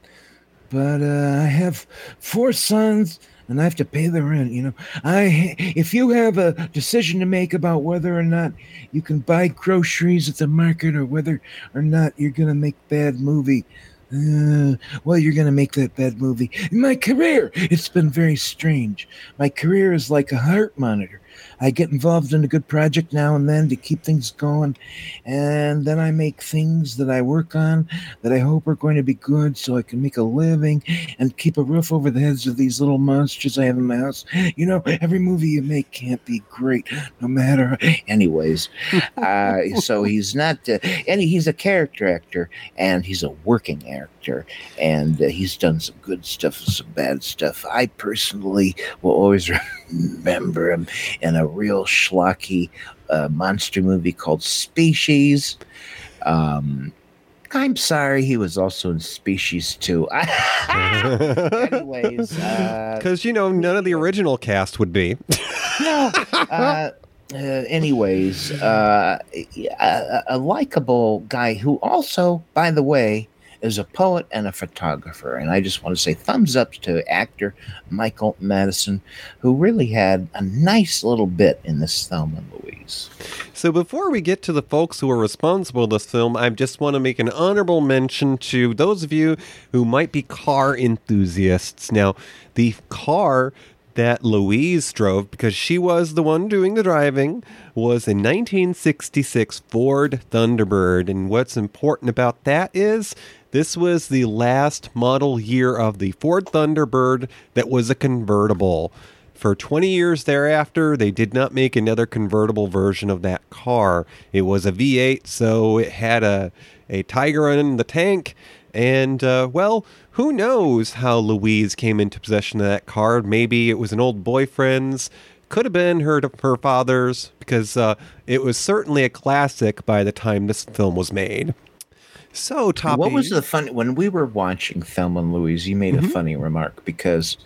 Speaker 12: but uh, I have four sons and I have to pay the rent. You know, I if you have a decision to make about whether or not you can buy groceries at the market or whether or not you're gonna make bad movie. Uh, well, you're gonna make that bad movie. My career, it's been very strange. My career is like a heart monitor. I get involved in a good project now and then to keep things going, and then I make things that I work on that I hope are going to be good so I can make a living and keep a roof over the heads of these little monsters I have in my house. You know, every movie you make can't be great, no matter.
Speaker 1: Anyways, uh, so he's not, uh, and he's a character actor and he's a working actor, and uh, he's done some good stuff and some bad stuff. I personally will always remember him in a real schlocky uh, monster movie called Species. Um, I'm sorry, he was also in Species 2. Anyways, uh,
Speaker 2: Because, you know, none of the original cast would be.
Speaker 1: no. Uh, uh, anyways, uh, a, a likable guy who also, by the way, is a poet and a photographer. And I just want to say thumbs up to actor Michael Madsen, who really had a nice little bit in this Thelma Louise.
Speaker 2: So before we get to the folks who are responsible for this film, I just want to make an honorable mention to those of you who might be car enthusiasts. Now, the car that Louise drove, because she was the one doing the driving, was a 1966 Ford Thunderbird. And what's important about that is this was the last model year of the Ford Thunderbird that was a convertible. For 20 years thereafter, they did not make another convertible version of that car. It was a V8, so it had a, a Tiger in the tank. And, uh, well, who knows how Louise came into possession of that car? Maybe it was an old boyfriend's. Could have been her, her father's, because uh, it was certainly a classic by the time this film was made. So, Toppy.
Speaker 1: What was the fun when we were watching Thelma and Louise? You made
Speaker 2: Mhm.
Speaker 1: a funny remark because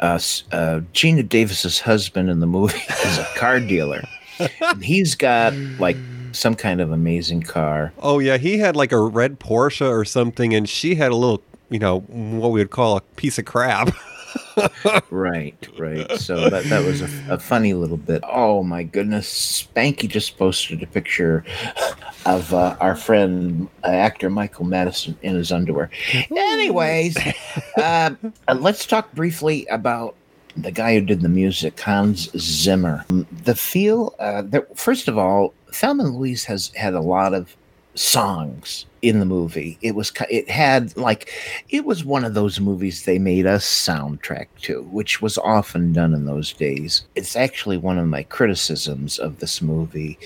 Speaker 1: uh, uh, Geena Davis's husband in the movie is a car dealer, and he's got like some kind of amazing car.
Speaker 2: Oh yeah, he had like a red Porsche or something, and she had a little, you know, what we would call a piece of crap.
Speaker 1: right, right. So that that was a, a funny little bit. Oh my goodness, Spanky just posted a picture of uh, our friend uh, actor Michael Madsen in his underwear. Anyways, uh, uh, let's talk briefly about the guy who did the music, Hans Zimmer. The feel, uh, that, first of all, Thelma and Louise has had a lot of songs in the movie. It was it had like it was one of those movies they made a soundtrack to, which was often done in those days. It's actually one of my criticisms of this movie.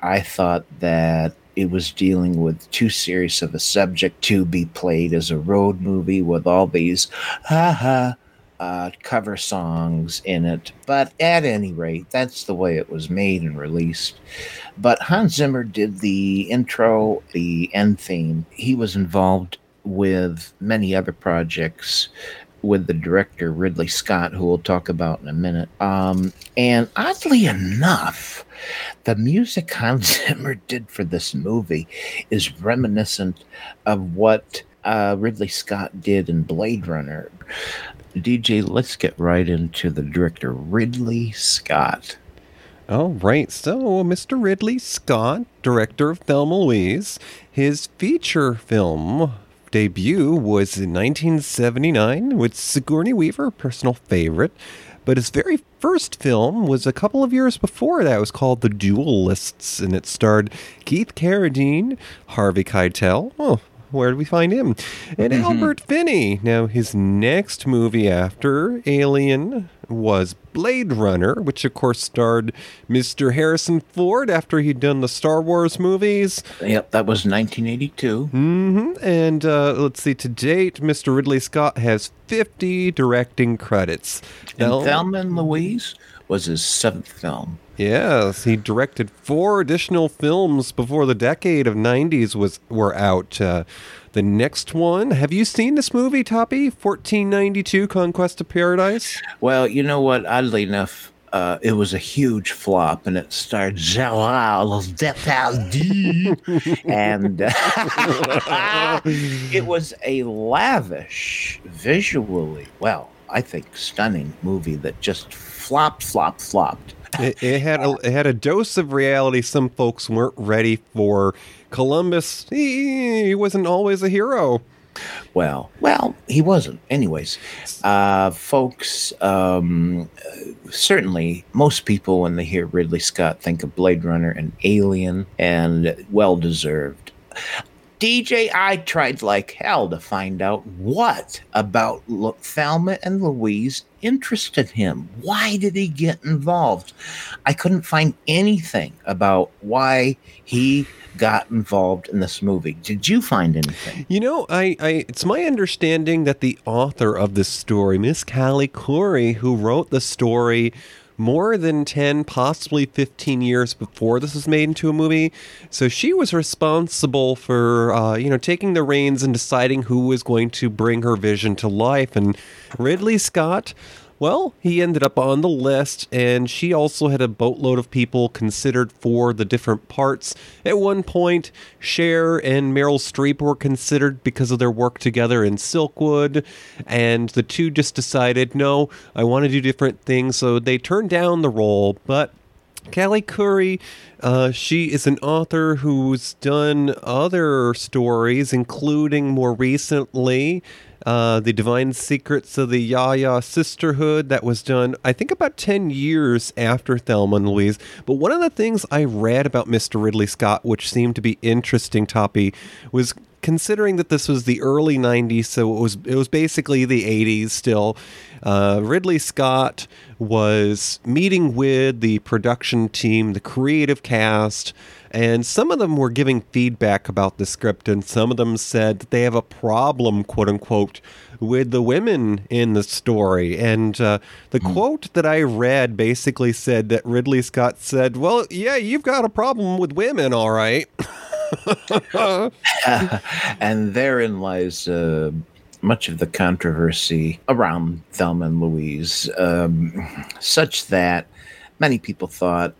Speaker 1: I thought that it was dealing with too serious of a subject to be played as a road movie with all these ha ha uh, cover songs in it. But at any rate, that's the way it was made and released. But Hans Zimmer did the intro, the end theme. He was involved with many other projects with the director Ridley Scott, who we'll talk about in a minute. Um, and oddly enough, the music Hans Zimmer did for this movie is reminiscent of what uh, Ridley Scott did in Blade Runner. DJ, let's get right into the director, Ridley Scott.
Speaker 2: All right, so Mr. Ridley Scott, director of Thelma Louise, his feature film debut was in 1979 with Sigourney Weaver, personal favorite. But his very first film was a couple of years before that. It was called The Duelists, and it starred Keith Carradine, Harvey Keitel. Oh, where did we find him? And Albert Finney. Now, his next movie after Alien was Blade Runner, which of course starred Mr. Harrison Ford after he'd done the Star Wars movies.
Speaker 1: Yep, that was 1982.
Speaker 2: hmm And uh, let's see, to date, Mr. Ridley Scott has 50 directing credits.
Speaker 1: And
Speaker 2: Now-
Speaker 1: Thelma and Louise was his seventh film.
Speaker 2: Yes, he directed four additional films before the decade of 90s was were out. Uh, the next one, have you seen this movie, Toppy? 1492 Conquest of Paradise?
Speaker 1: Well, you know what? Oddly enough, uh, it was a huge flop, and it starred Gerard Depardieu, and uh, it was a lavish, visually well, I think, stunning movie that just flopped, flopped, flopped.
Speaker 2: It, it had a, it had a dose of reality some folks weren't ready for. Columbus, he, he wasn't always a hero.
Speaker 1: Well, well, he wasn't. Anyways, uh, folks, um, certainly most people, when they hear Ridley Scott, think of Blade Runner and Alien, and well deserved. DJ, I tried like hell to find out what about Thelma and Louise interested him. Why did he get involved? I couldn't find anything about why he got involved in this movie. Did you find anything?
Speaker 2: You know, I, I it's my understanding that the author of this story, Miss Callie Khouri, who wrote the story, more than 10, possibly 15 years before this was made into a movie. So she was responsible for, uh, you know, taking the reins and deciding who was going to bring her vision to life. And Ridley Scott well, he ended up on the list, and she also had a boatload of people considered for the different parts. At one point, Cher and Meryl Streep were considered because of their work together in Silkwood, and the two just decided, no, I want to do different things, so they turned down the role, but Callie Khouri, uh, she is an author who's done other stories, including more recently uh, The Divine Secrets of the Ya-Ya Sisterhood. That was done, I think, about 10 years after Thelma and Louise. But one of the things I read about Mr. Ridley Scott, which seemed to be interesting, Toppy, was considering that this was the early 90s so it was it was basically the 80s still uh, ridley scott was meeting with the production team the creative cast and some of them were giving feedback about the script, and some of them said that they have a problem, quote unquote, with the women in the story. And uh, the mm. quote that I read basically said that Ridley Scott said, Well, yeah, you've got a problem with women, all right.
Speaker 1: and therein lies uh, much of the controversy around Thelma and Louise, um, such that many people thought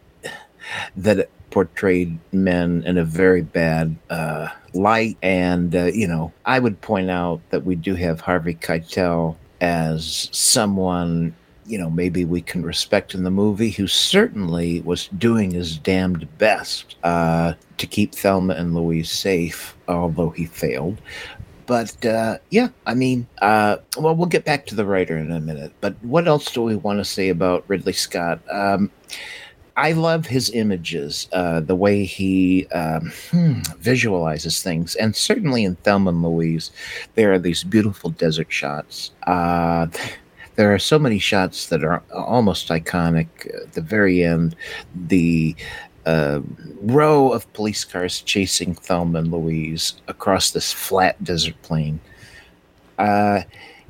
Speaker 1: that it portrayed men in a very bad uh, light. And, uh, you know, I would point out that we do have Harvey Keitel as someone, you know, maybe we can respect in the movie, who certainly was doing his damned best uh, to keep Thelma and Louise safe, although he failed. But uh, yeah, I mean, uh, well, we'll get back to the writer in a minute. But what else do we want to say about Ridley Scott? Um, I love his images, uh, the way he um, hmm, visualizes things, and certainly in Thelma and Louise, there are these beautiful desert shots. Uh, there are so many shots that are almost iconic. At the very end, the row of police cars chasing Thelma and Louise across this flat desert plain. Uh,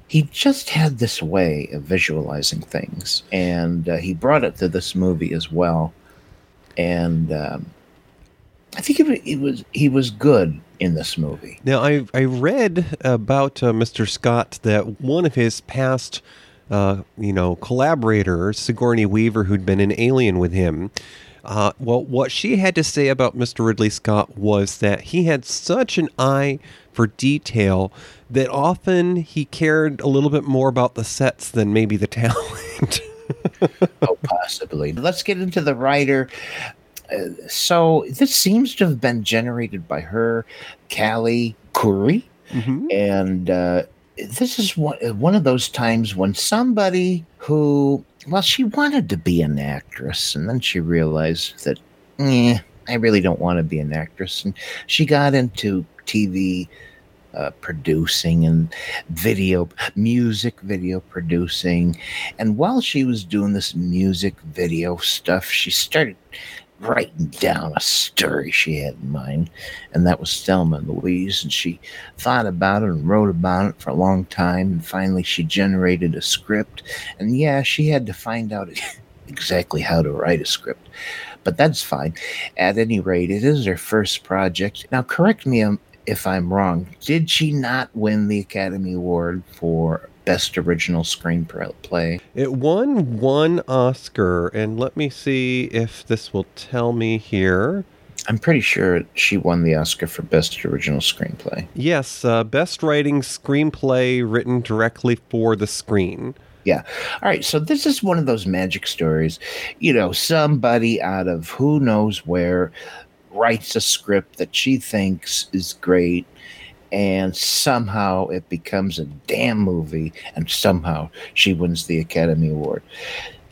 Speaker 1: he just had this way of visualizing things, and uh, he brought it to this movie as well. And um, I think it, it, was he was good in this movie.
Speaker 2: Now I I read about uh, Mr. Scott that one of his past. Uh, you know, collaborators, Sigourney Weaver, who'd been an alien with him, uh, well, what she had to say about Mr. Ridley Scott was that he had such an eye for detail that often he cared a little bit more about the sets than maybe the talent.
Speaker 1: oh, possibly. Let's get into the writer. Uh, so this seems to have been generated by her, Callie Khouri, mm-hmm. and uh, this is one one of those times when somebody who, well, she wanted to be an actress, and then she realized that, eh, I really don't want to be an actress, and she got into TV uh, producing and video, music video producing. And while she was doing this music video stuff, she started writing down a story she had in mind, and that was Thelma and Louise. And she thought about it and wrote about it for a long time. And finally, she generated a script. And yeah, she had to find out exactly how to write a script. But that's fine. At any rate, it is her first project. Now, correct me um, if I'm wrong, did she not win the Academy Award for Best Original Screenplay?
Speaker 2: It won one Oscar, and let me see if this will tell me here.
Speaker 1: I'm pretty sure she won the Oscar for Best Original Screenplay.
Speaker 2: Yes, uh, Best Writing Screenplay written directly for the screen.
Speaker 1: Yeah. All right. So this is one of those magic stories. You know, somebody out of who knows where writes a script that she thinks is great and somehow it becomes a damn movie and somehow she wins the academy award.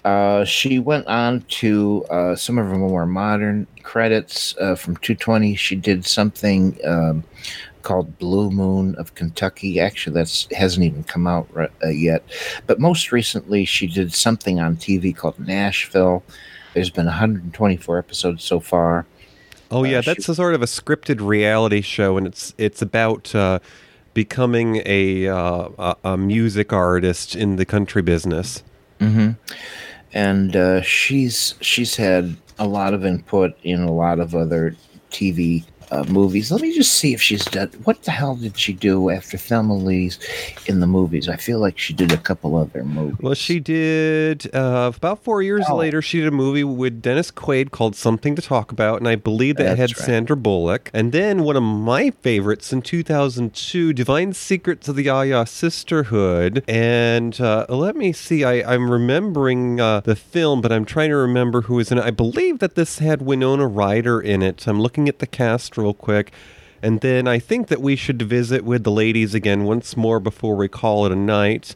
Speaker 1: Uh, she went on to uh, some of her more modern credits uh, from 220 she did something um, called blue moon of kentucky. Actually that hasn't even come out uh, yet. But most recently she did something on tv called nashville. There's been 124 episodes so far
Speaker 2: Oh yeah, uh, that's she, a sort of a scripted reality show, and it's it's about uh, becoming a, uh, a, a music artist in the country business.
Speaker 1: Mm-hmm. and uh, she's she's had a lot of input in a lot of other TV uh, movies. Let me just see if she's done. What the hell did she do after Thelma Lee's in the movies? I feel like she did a couple other movies.
Speaker 2: Well, she did uh, about four years
Speaker 1: Oh.
Speaker 2: later. She did a movie with Dennis Quaid called "Something to Talk About," and I believe that
Speaker 1: That's
Speaker 2: had
Speaker 1: right.
Speaker 2: Sandra Bullock. And then one of my favorites in 2002, "Divine Secrets of the Yaya Sisterhood." And uh, let me see, I, I'm remembering uh, the film, but I'm trying to remember who was in it. I believe that this had Winona Ryder in it. I'm looking at the cast real quick. And then I think that we should visit with the ladies again once more before we call it a night.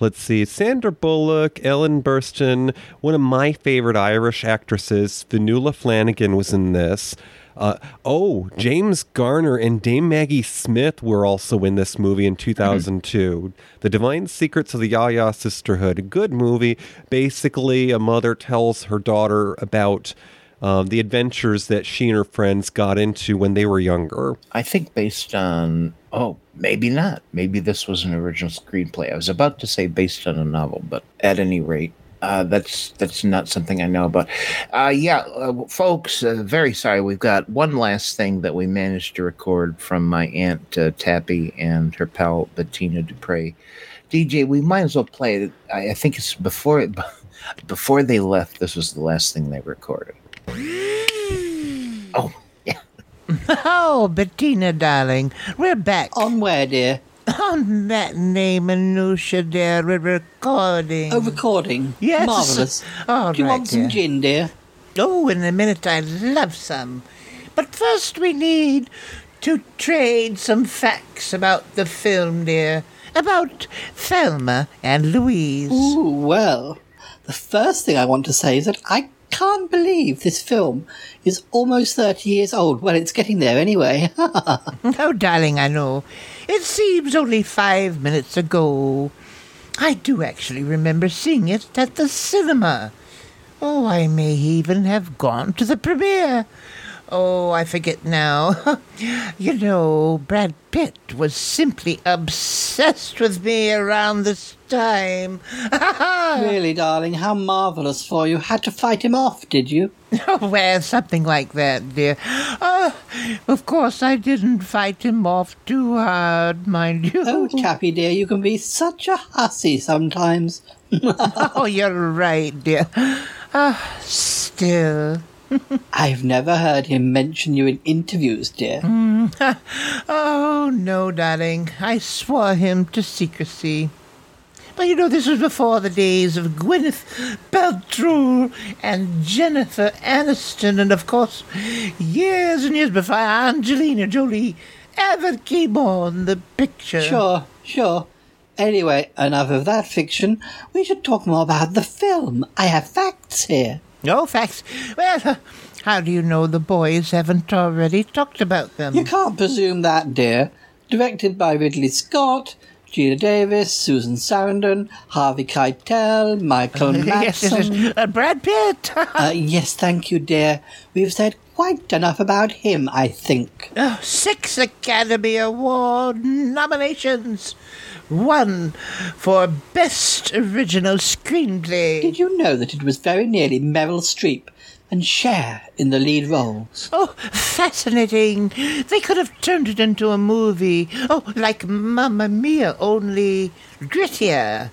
Speaker 2: Let's see, Sandra Bullock, Ellen Burstyn, one of my favorite Irish actresses, Fionnula Flanagan was in this. Uh, oh, James Garner and Dame Maggie Smith were also in this movie in 2002. The Divine Secrets of the Yaya Sisterhood. A good movie. Basically, a mother tells her daughter about um, the adventures that she and her friends got into when they were younger.
Speaker 1: I think based on oh maybe not maybe this was an original screenplay. I was about to say based on a novel, but at any rate. Uh, that's that's not something I know about. Uh, yeah, uh, folks, uh, very sorry. We've got one last thing that we managed to record from my aunt uh, Tappy and her pal Bettina Dupre. DJ, we might as well play it. I, I think it's before it, before they left. This was the last thing they recorded. Mm. Oh, yeah.
Speaker 3: Oh, Bettina, darling, we're back.
Speaker 4: On where, dear?
Speaker 3: On that name, Anusha, dear, we're recording.
Speaker 4: Oh, recording.
Speaker 3: Yes.
Speaker 4: Marvellous.
Speaker 3: All
Speaker 4: Do you
Speaker 3: right,
Speaker 4: want some
Speaker 3: dear.
Speaker 4: gin, dear?
Speaker 3: Oh, in a minute, I'd love some. But first, we need to trade some facts about the film, dear. About Thelma and Louise.
Speaker 4: Ooh, well, the first thing I want to say is that I can't believe this film is almost 30 years old. Well, it's getting there anyway.
Speaker 3: oh, darling, I know. It seems only five minutes ago. I do actually remember seeing it at the cinema. Oh, I may even have gone to the premiere. Oh, I forget now. you know, Brad Pitt was simply obsessed with me around this time.
Speaker 4: really, darling, how marvellous for you. Had to fight him off, did you?
Speaker 3: Oh, well, something like that, dear. Uh, of course, I didn't fight him off too hard, mind you.
Speaker 4: Oh, Tappy dear, you can be such a hussy sometimes.
Speaker 3: oh, you're right, dear. Ah, still.
Speaker 4: I've never heard him mention you in interviews, dear.
Speaker 3: Mm. oh, no, darling. I swore him to secrecy. But you know, this was before the days of Gwyneth Paltrow and Jennifer Aniston, and of course, years and years before Angelina Jolie ever came on the picture.
Speaker 4: Sure, sure. Anyway, enough of that fiction. We should talk more about the film. I have facts here.
Speaker 3: No facts. Well, how do you know the boys haven't already talked about them?
Speaker 4: You can't presume that, dear. Directed by Ridley Scott, Geena Davis, Susan Sarandon, Harvey Keitel, Michael Madsen.
Speaker 3: yes. Uh, Brad Pitt.
Speaker 4: uh, yes, thank you, dear. We've said quite enough about him, I think.
Speaker 3: Oh, six Academy Award nominations. One for Best Original Screenplay.
Speaker 4: Did you know that it was very nearly Meryl Streep and Cher in the lead roles?
Speaker 3: Oh, fascinating. They could have turned it into a movie. Oh, like Mamma Mia, only grittier.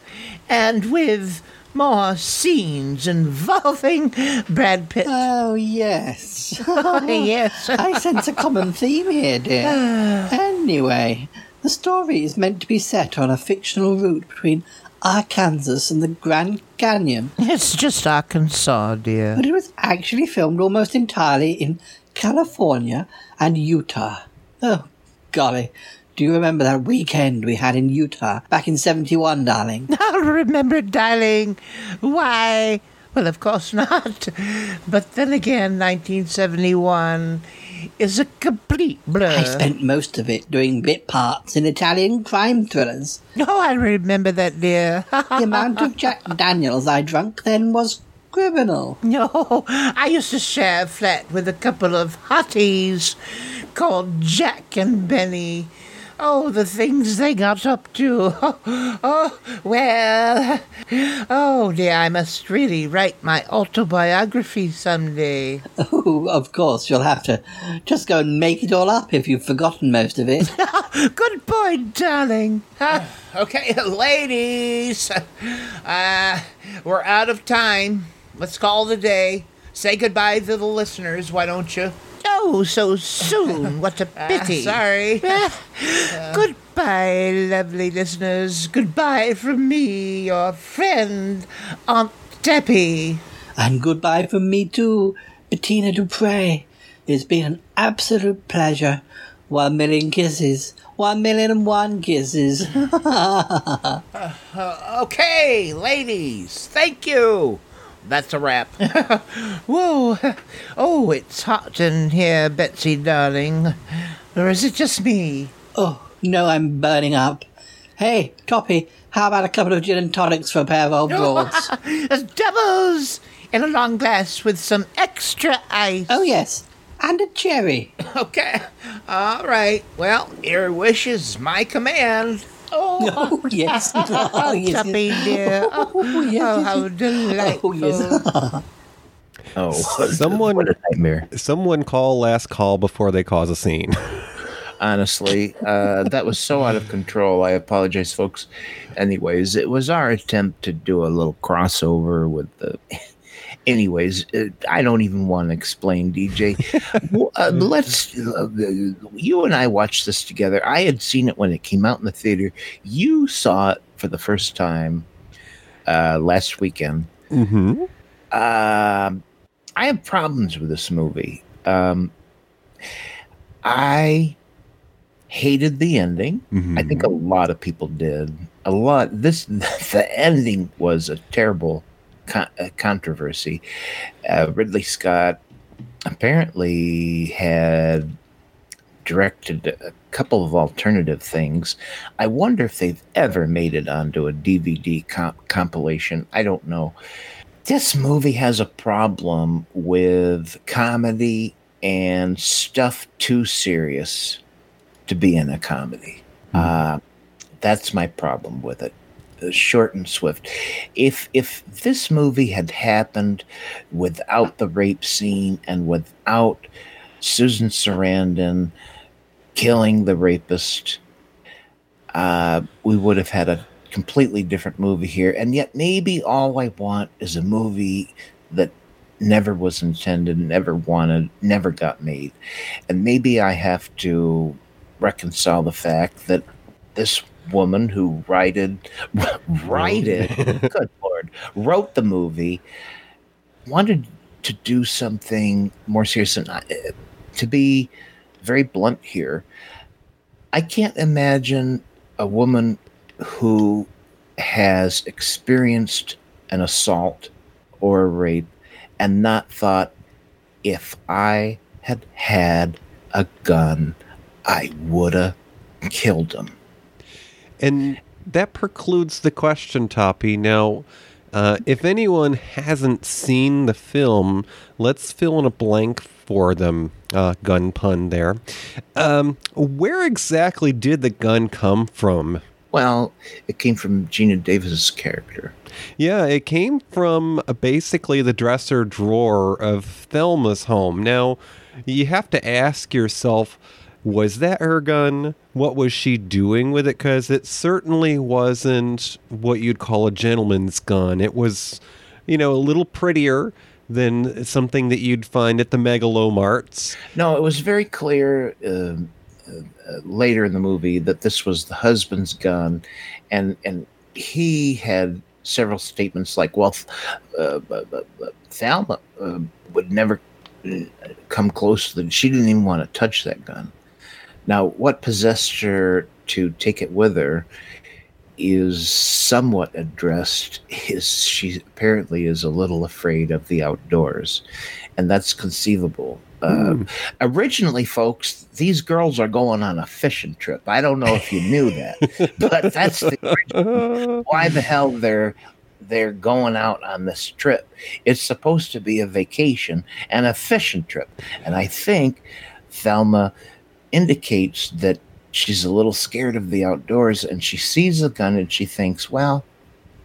Speaker 3: And with more scenes involving Brad Pitt.
Speaker 4: Oh, yes.
Speaker 3: Oh, yes.
Speaker 4: I sense a common theme here, dear. anyway, the story is meant to be set on a fictional route between Arkansas and the Grand Canyon.
Speaker 3: It's just Arkansas, dear.
Speaker 4: But it was actually filmed almost entirely in California and Utah. Oh, golly. Do you remember that weekend we had in Utah back in 71, darling?
Speaker 3: I'll remember, darling. Why? Well, of course not. But then again, 1971 is a complete blur.
Speaker 4: I spent most of it doing bit parts in Italian crime thrillers.
Speaker 3: Oh, I remember that, dear.
Speaker 4: the amount of Jack Daniels I drank then was criminal.
Speaker 3: No, I used to share a flat with a couple of hotties called Jack and Benny. Oh, the things they got up to. Oh, oh, well. Oh, dear, I must really write my autobiography someday.
Speaker 4: Oh, of course, you'll have to just go and make it all up if you've forgotten most of it.
Speaker 3: Good point, darling.
Speaker 13: Okay, ladies, uh, we're out of time. Let's call the day. Say goodbye to the listeners, why don't you?
Speaker 3: Oh, so soon. What a
Speaker 13: Ah,
Speaker 3: pity.
Speaker 13: sorry.
Speaker 3: Goodbye, lovely listeners. Goodbye from me, your friend, Aunt Debbie.
Speaker 4: and goodbye from me too, Bettina Dupre. It's been an absolute pleasure. One million kisses. One million and one kisses.
Speaker 13: Uh, okay, ladies, thank you. That's a wrap.
Speaker 3: Whoa. Oh, it's hot in here, Betsy, darling. Or is it just me?
Speaker 4: oh, no, I'm burning up. Hey, Toppy, how about a couple of gin and tonics for a pair of old broads?
Speaker 3: As doubles in a long glass with some extra ice.
Speaker 4: oh, yes. And a cherry.
Speaker 13: okay, all right. Well, your wish is my command.
Speaker 4: Oh, yes. Oh, yes.
Speaker 3: Tuppy, dear. Oh,
Speaker 4: Oh, yes,
Speaker 3: oh, how delightful.
Speaker 4: Oh, yes.
Speaker 1: Oh,
Speaker 2: Someone-
Speaker 1: what a nightmare.
Speaker 2: Someone call last call before they cause a scene.
Speaker 1: Honestly, uh, that was so out of control. I apologize, folks. Anyways, it was our attempt to do a little crossover with the. Anyways, uh, I don't even want to explain, DJ. Uh, let's. Uh, you and I watched this together. I had seen it when it came out in the theater. You saw it for the first time uh, last weekend.
Speaker 2: Mm-hmm.
Speaker 1: Um, I have problems with this movie. Um, I hated the ending. I think a lot of people did. A lot. This the ending was a terrible con- uh, controversy. Uh, Ridley Scott apparently had directed a couple of alternative things. I wonder if they've ever made it onto a DVD comp- compilation. I don't know. This movie has a problem with comedy and stuff too serious to be in a comedy. Uh, that's my problem with it. Uh, Short and swift. If if this movie had happened without the rape scene and without Susan Sarandon killing the rapist, uh, we would have had a completely different movie here. And yet, maybe all I want is a movie that never was intended, never wanted, never got made. And maybe I have to reconcile the fact that this woman who writed, writed, good lord, wrote the movie, wanted to do something more serious. And I, to be very blunt here, I can't imagine a woman who has experienced an assault or a rape and not thought, if I had had a gun, I would have killed him.
Speaker 2: And that precludes the question, Toppy. Now, uh, if anyone hasn't seen the film, let's fill in a blank for them. Uh, gun pun there. Um, where exactly did the gun come from?
Speaker 1: Well, it came from Geena Davis's character.
Speaker 2: Yeah, it came from uh, basically the dresser drawer of Thelma's home. Now, you have to ask yourself, was that her gun? What was she doing with it? Because it certainly wasn't what you'd call a gentleman's gun. It was, you know, a little prettier than something that you'd find at the megalomarts.
Speaker 1: No, it was very clear uh, uh, later in the movie that this was the husband's gun, and and he had several statements like, "Well, uh, uh, uh, Thelma uh, would never uh, come close to the. She didn't even want to touch that gun." Now, what possessed her to take it with her is somewhat addressed. Is she apparently is a little afraid of the outdoors, and that's conceivable. Uh, Originally, folks, these girls are going on a fishing trip. I don't know if you knew that, but that's the why the hell they're they're going out on this trip. It's supposed to be a vacation and a fishing trip, and I think Thelma indicates that she's a little scared of the outdoors and she sees a gun and she thinks, well,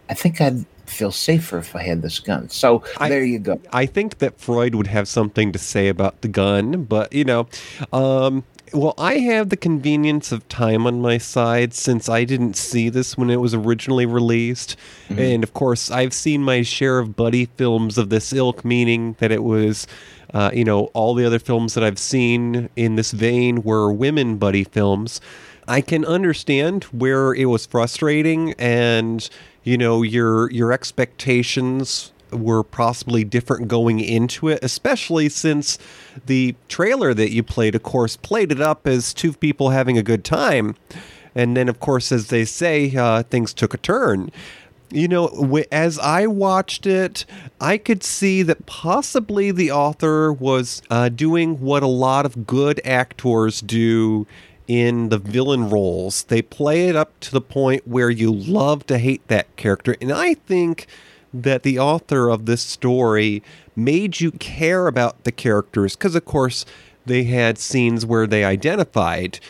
Speaker 1: I think I'd feel safer if I had this gun. So
Speaker 2: I-
Speaker 1: there you go.
Speaker 2: I think that Freud would have something to say about the gun, but you know, um, well, I have the convenience of time on my side since I didn't see this when it was originally released. And of course, I've seen my share of buddy films of this ilk, meaning that it was, uh, you know, all the other films that I've seen in this vein were women buddy films. I can understand where it was frustrating and you know your your expectations were possibly different going into it, especially since the trailer that you played, of course, played it up as two people having a good time. And then, of course, as they say, uh, things took a turn. You know, as I watched it, I could see that possibly the author was uh, doing what a lot of good actors do in the villain roles. They play it up to the point where you love to hate that character. And I think that the author of this story made you care about the characters because, of course, they had scenes where they identified.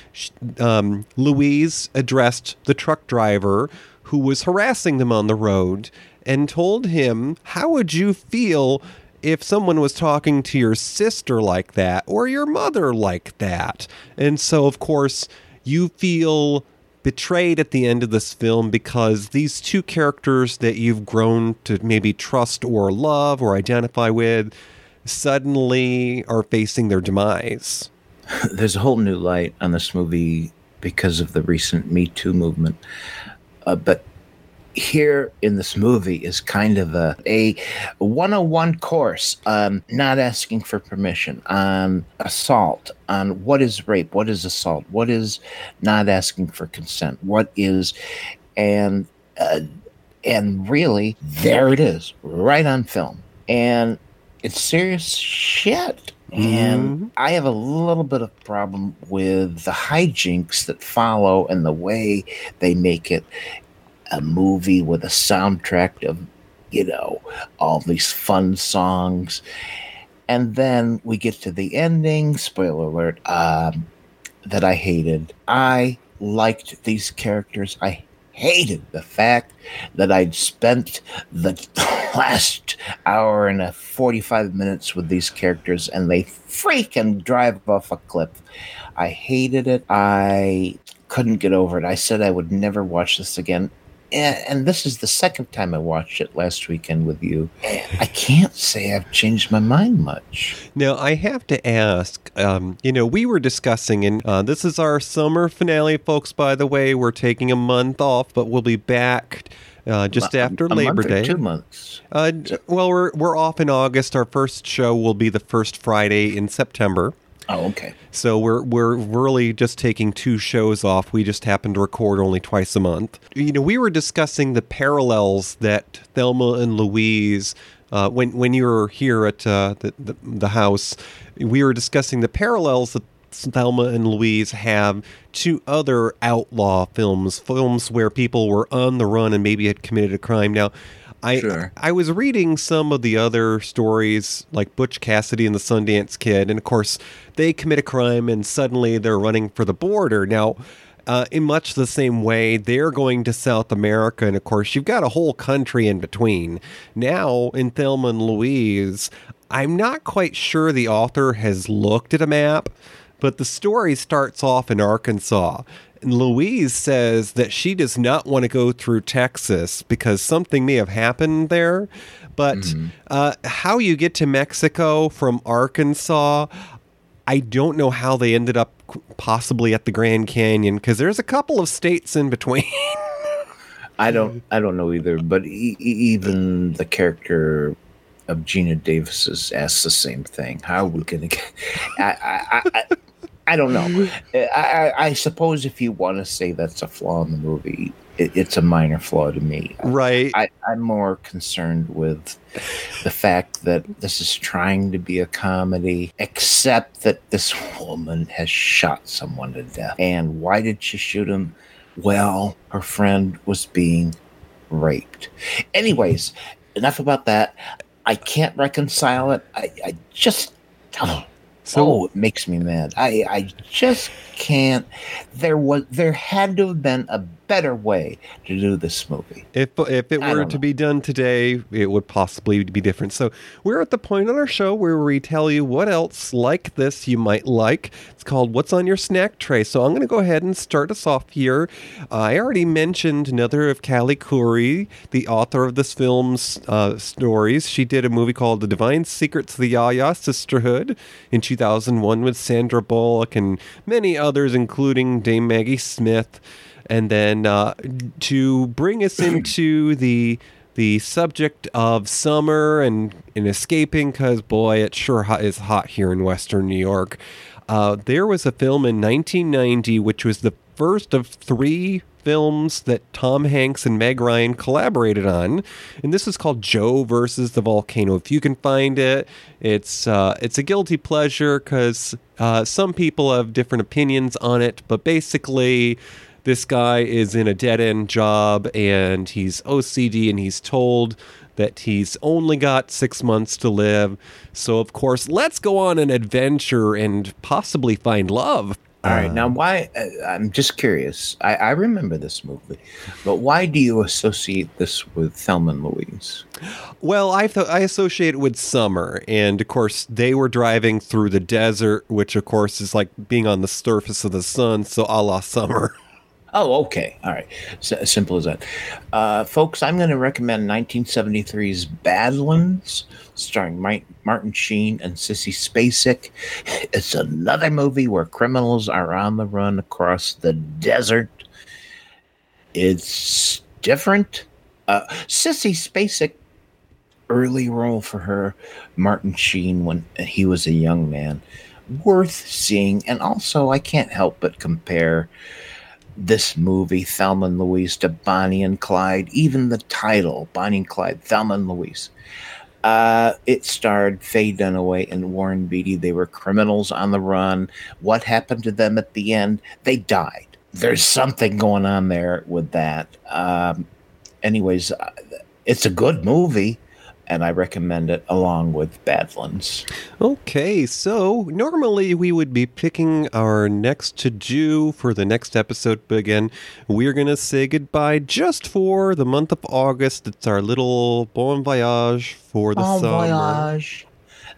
Speaker 2: Um, Louise addressed the truck driver who was harassing them on the road and told him, How would you feel if someone was talking to your sister like that or your mother like that? And so, of course, you feel betrayed at the end of this film because these two characters that you've grown to maybe trust or love or identify with suddenly are facing their demise.
Speaker 1: There's a whole new light on this movie because of the recent Me Too movement. Uh, but here in this movie is kind of a, a 101 course on not asking for permission, on assault, on what is rape, what is assault, what is not asking for consent, what is, and uh, and really there it is, right on film, and it's serious shit. And I have a little bit of problem with the hijinks that follow and the way they make it a movie with a soundtrack of, you know, all these fun songs. And then we get to the ending, spoiler alert, um, that I hated. I liked these characters. I hated the fact that I'd spent the last hour and a 45 minutes with these characters and they freaking drive off a cliff. I hated it. I couldn't get over it. I said I would never watch this again. And, and this is the second time I watched it last weekend with you. I can't say I've changed my mind much.
Speaker 2: Now, I have to ask um, you know, we were discussing, and uh, this is our summer finale, folks, by the way. We're taking a month off, but we'll be back. Uh, just
Speaker 1: A-
Speaker 2: after
Speaker 1: a
Speaker 2: Labor Day,
Speaker 1: two months.
Speaker 2: Uh, well, we're we're off in August. Our first show will be the first Friday in September.
Speaker 1: Oh, okay.
Speaker 2: So we're we're really just taking two shows off. We just happen to record only twice a month. You know, we were discussing the parallels that Thelma and Louise. Uh, when when you were here at uh, the, the the house, we were discussing the parallels that Thelma and Louise have to other outlaw films, films where people were on the run and maybe had committed a crime. Now, I
Speaker 1: Sure.
Speaker 2: I was reading some of the other stories, like Butch Cassidy and the Sundance Kid, and of course, they commit a crime and suddenly they're running for the border. Now, uh, in much the same way, they're going to South America, and of course, you've got a whole country in between. Now, in Thelma and Louise, I'm not quite sure the author has looked at a map, but the story starts off in Arkansas. Louise says that she does not want to go through Texas because something may have happened there. But uh, how you get to Mexico from Arkansas, I don't know how they ended up possibly at the Grand Canyon because there's a couple of states in between.
Speaker 1: I don't I don't know either, but e- even the character of Geena Davis is asks the same thing. How are we going to get? I, I, I, I, don't know. I, I, I suppose if you want to say that's a flaw in the movie, it, it's a minor flaw to me.
Speaker 2: right.
Speaker 1: I, I'm more concerned with the fact that this is trying to be a comedy, except that this woman has shot someone to death. And why did she shoot him? Well, her friend was being raped. Anyways, enough about that. I can't reconcile it. I, I just.
Speaker 2: So
Speaker 1: oh, it makes me mad. I I just can't. There was there had to have been a better way to do this movie.
Speaker 2: If if it were to be done today, it would possibly be different. So we're at the point on our show where we tell you what else like this you might like. It's called "What's on Your Snack Tray." So I'm going to go ahead and start us off here. Uh, I already mentioned another of Callie Khouri, the author of this film's uh, stories. She did a movie called "The Divine Secrets of the Yaya Sisterhood" in 2001 with Sandra Bullock and many others, including Dame Maggie Smith. And then uh, to bring us into the the subject of summer and, and escaping, because boy, it sure hot, is hot here in Western New York. Uh, there was a film in 1990, which was the first of three films that Tom Hanks and Meg Ryan collaborated on, and this is called Joe versus the Volcano. If you can find it, it's uh, it's a guilty pleasure because uh, some people have different opinions on it, but basically this guy is in a dead end job and he's OCD and he's told that he's only got six months to live. So, of course, let's go on an adventure and possibly find love.
Speaker 1: All right, now why? Uh, I'm just curious. I, I remember this movie, but why do you associate this with Thelma and Louise?
Speaker 2: Well, I th- I associate it with summer, and of course they were driving through the desert, which of course is like being on the surface of the sun, so a la summer.
Speaker 1: Oh, okay. All right. S- simple as that. Uh, folks, I'm going to recommend 1973's Badlands, starring Martin Sheen and Sissy Spacek. It's another movie where criminals are on the run across the desert. It's different. Uh, Sissy Spacek, early role for her, Martin Sheen when he was a young man. Worth seeing. And also, I can't help but compare this movie, Thelma and Louise, to Bonnie and Clyde. Even the title, Bonnie and Clyde, Thelma and Louise. Uh, it starred Faye Dunaway and Warren Beatty. They were criminals on the run. What happened to them at the end? They died. There's something going on there with that. Um, anyways, uh, it's a good movie, and I recommend it along with Badlands.
Speaker 2: Okay, so normally we would be picking our next to do for the next episode, but again, we're going to say goodbye just for the month of August. It's our little bon voyage for the
Speaker 1: Bon
Speaker 2: summer.
Speaker 1: voyage.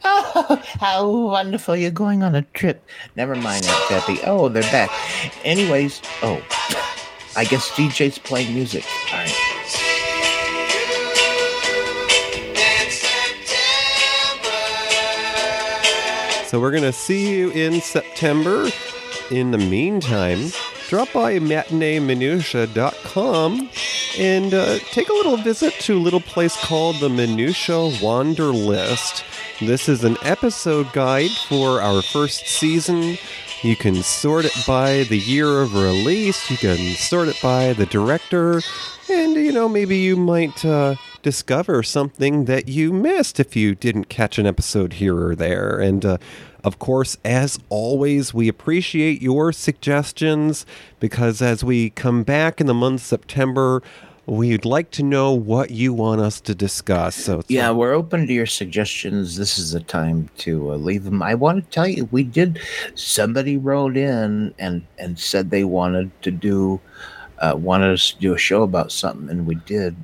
Speaker 1: Oh, how wonderful. You're going on a trip. Never mind, Aunt Peppy. Oh, they're back. Anyways, oh, I guess DJ's playing music. All right.
Speaker 2: So we're going to see you in September. In the meantime, drop by matineeminutia.com and uh, take a little visit to a little place called the Minutia Wander List. This is an episode guide for our first season. You can sort it by the year of release, you can sort it by the director, and you know, maybe you might uh, discover something that you missed if you didn't catch an episode here or there. And uh, of course, as always, we appreciate your suggestions because as we come back in the month September, we'd like to know what you want us to discuss. So,
Speaker 1: Yeah, we're open to your suggestions. This is the time to uh, leave them. I want to tell you, we did. Somebody wrote in and and said they wanted to do, uh, wanted us to do a show about something, and we did.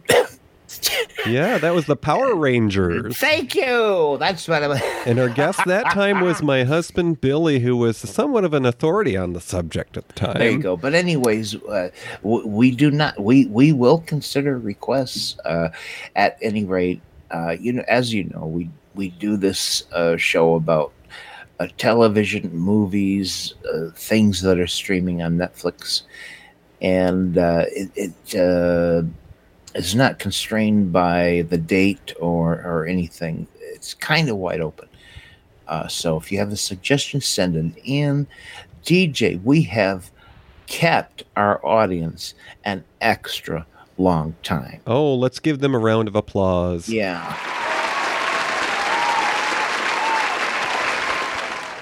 Speaker 2: Yeah, that was the Power Rangers.
Speaker 1: Thank you. That's what I'm.
Speaker 2: And our guest that time was my husband Billy, who was somewhat of an authority on the subject at the time.
Speaker 1: There you go. But anyways, uh, w- we do not. We we will consider requests. Uh, at any rate, uh, you know, as you know, we we do this uh, show about uh, television, movies, uh, things that are streaming on Netflix, and uh, it. it is not constrained by the date or, or anything. It's kind of wide open. Uh, so if you have a suggestion, send it in. DJ, we have kept our audience an extra long time.
Speaker 2: Oh, let's give them a round of applause.
Speaker 1: Yeah.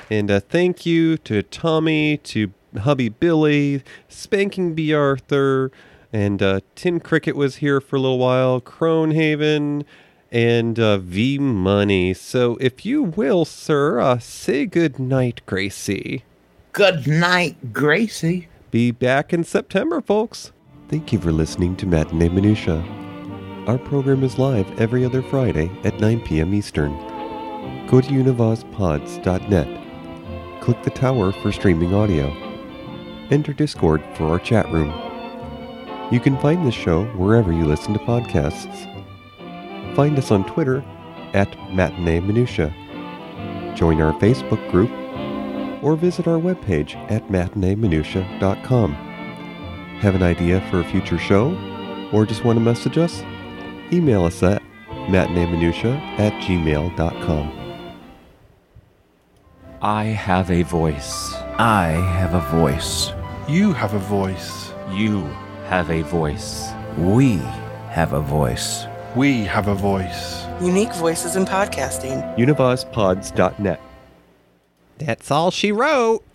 Speaker 2: And uh, thank you to Tommy, to hubby Billy, Spanking B. Arthur, and uh, Tin Cricket was here for a little while, Cronehaven, and uh, V Money. So if you will, sir, uh, say good night, Gracie.
Speaker 1: Good night, Gracie.
Speaker 2: Be back in September, folks. Thank you for listening to Matinee Minutia. Our program is live every other Friday at 9 p.m. Eastern. Go to univazpods.net. Click the tower for streaming audio. Enter Discord for our chat room. You can find this show wherever you listen to podcasts. Find us on Twitter at Matinee Minutia. Join our Facebook group or visit our webpage at matineeminutia.com. Have an idea for a future show or just want to message us? Email us at matineeminutia at gmail.com.
Speaker 14: I have a voice.
Speaker 1: I have a voice.
Speaker 15: You have a voice.
Speaker 14: You have a voice.
Speaker 1: We have a voice.
Speaker 15: We have a voice.
Speaker 16: Unique voices in podcasting.
Speaker 2: univazpods.net.
Speaker 6: That's all she wrote.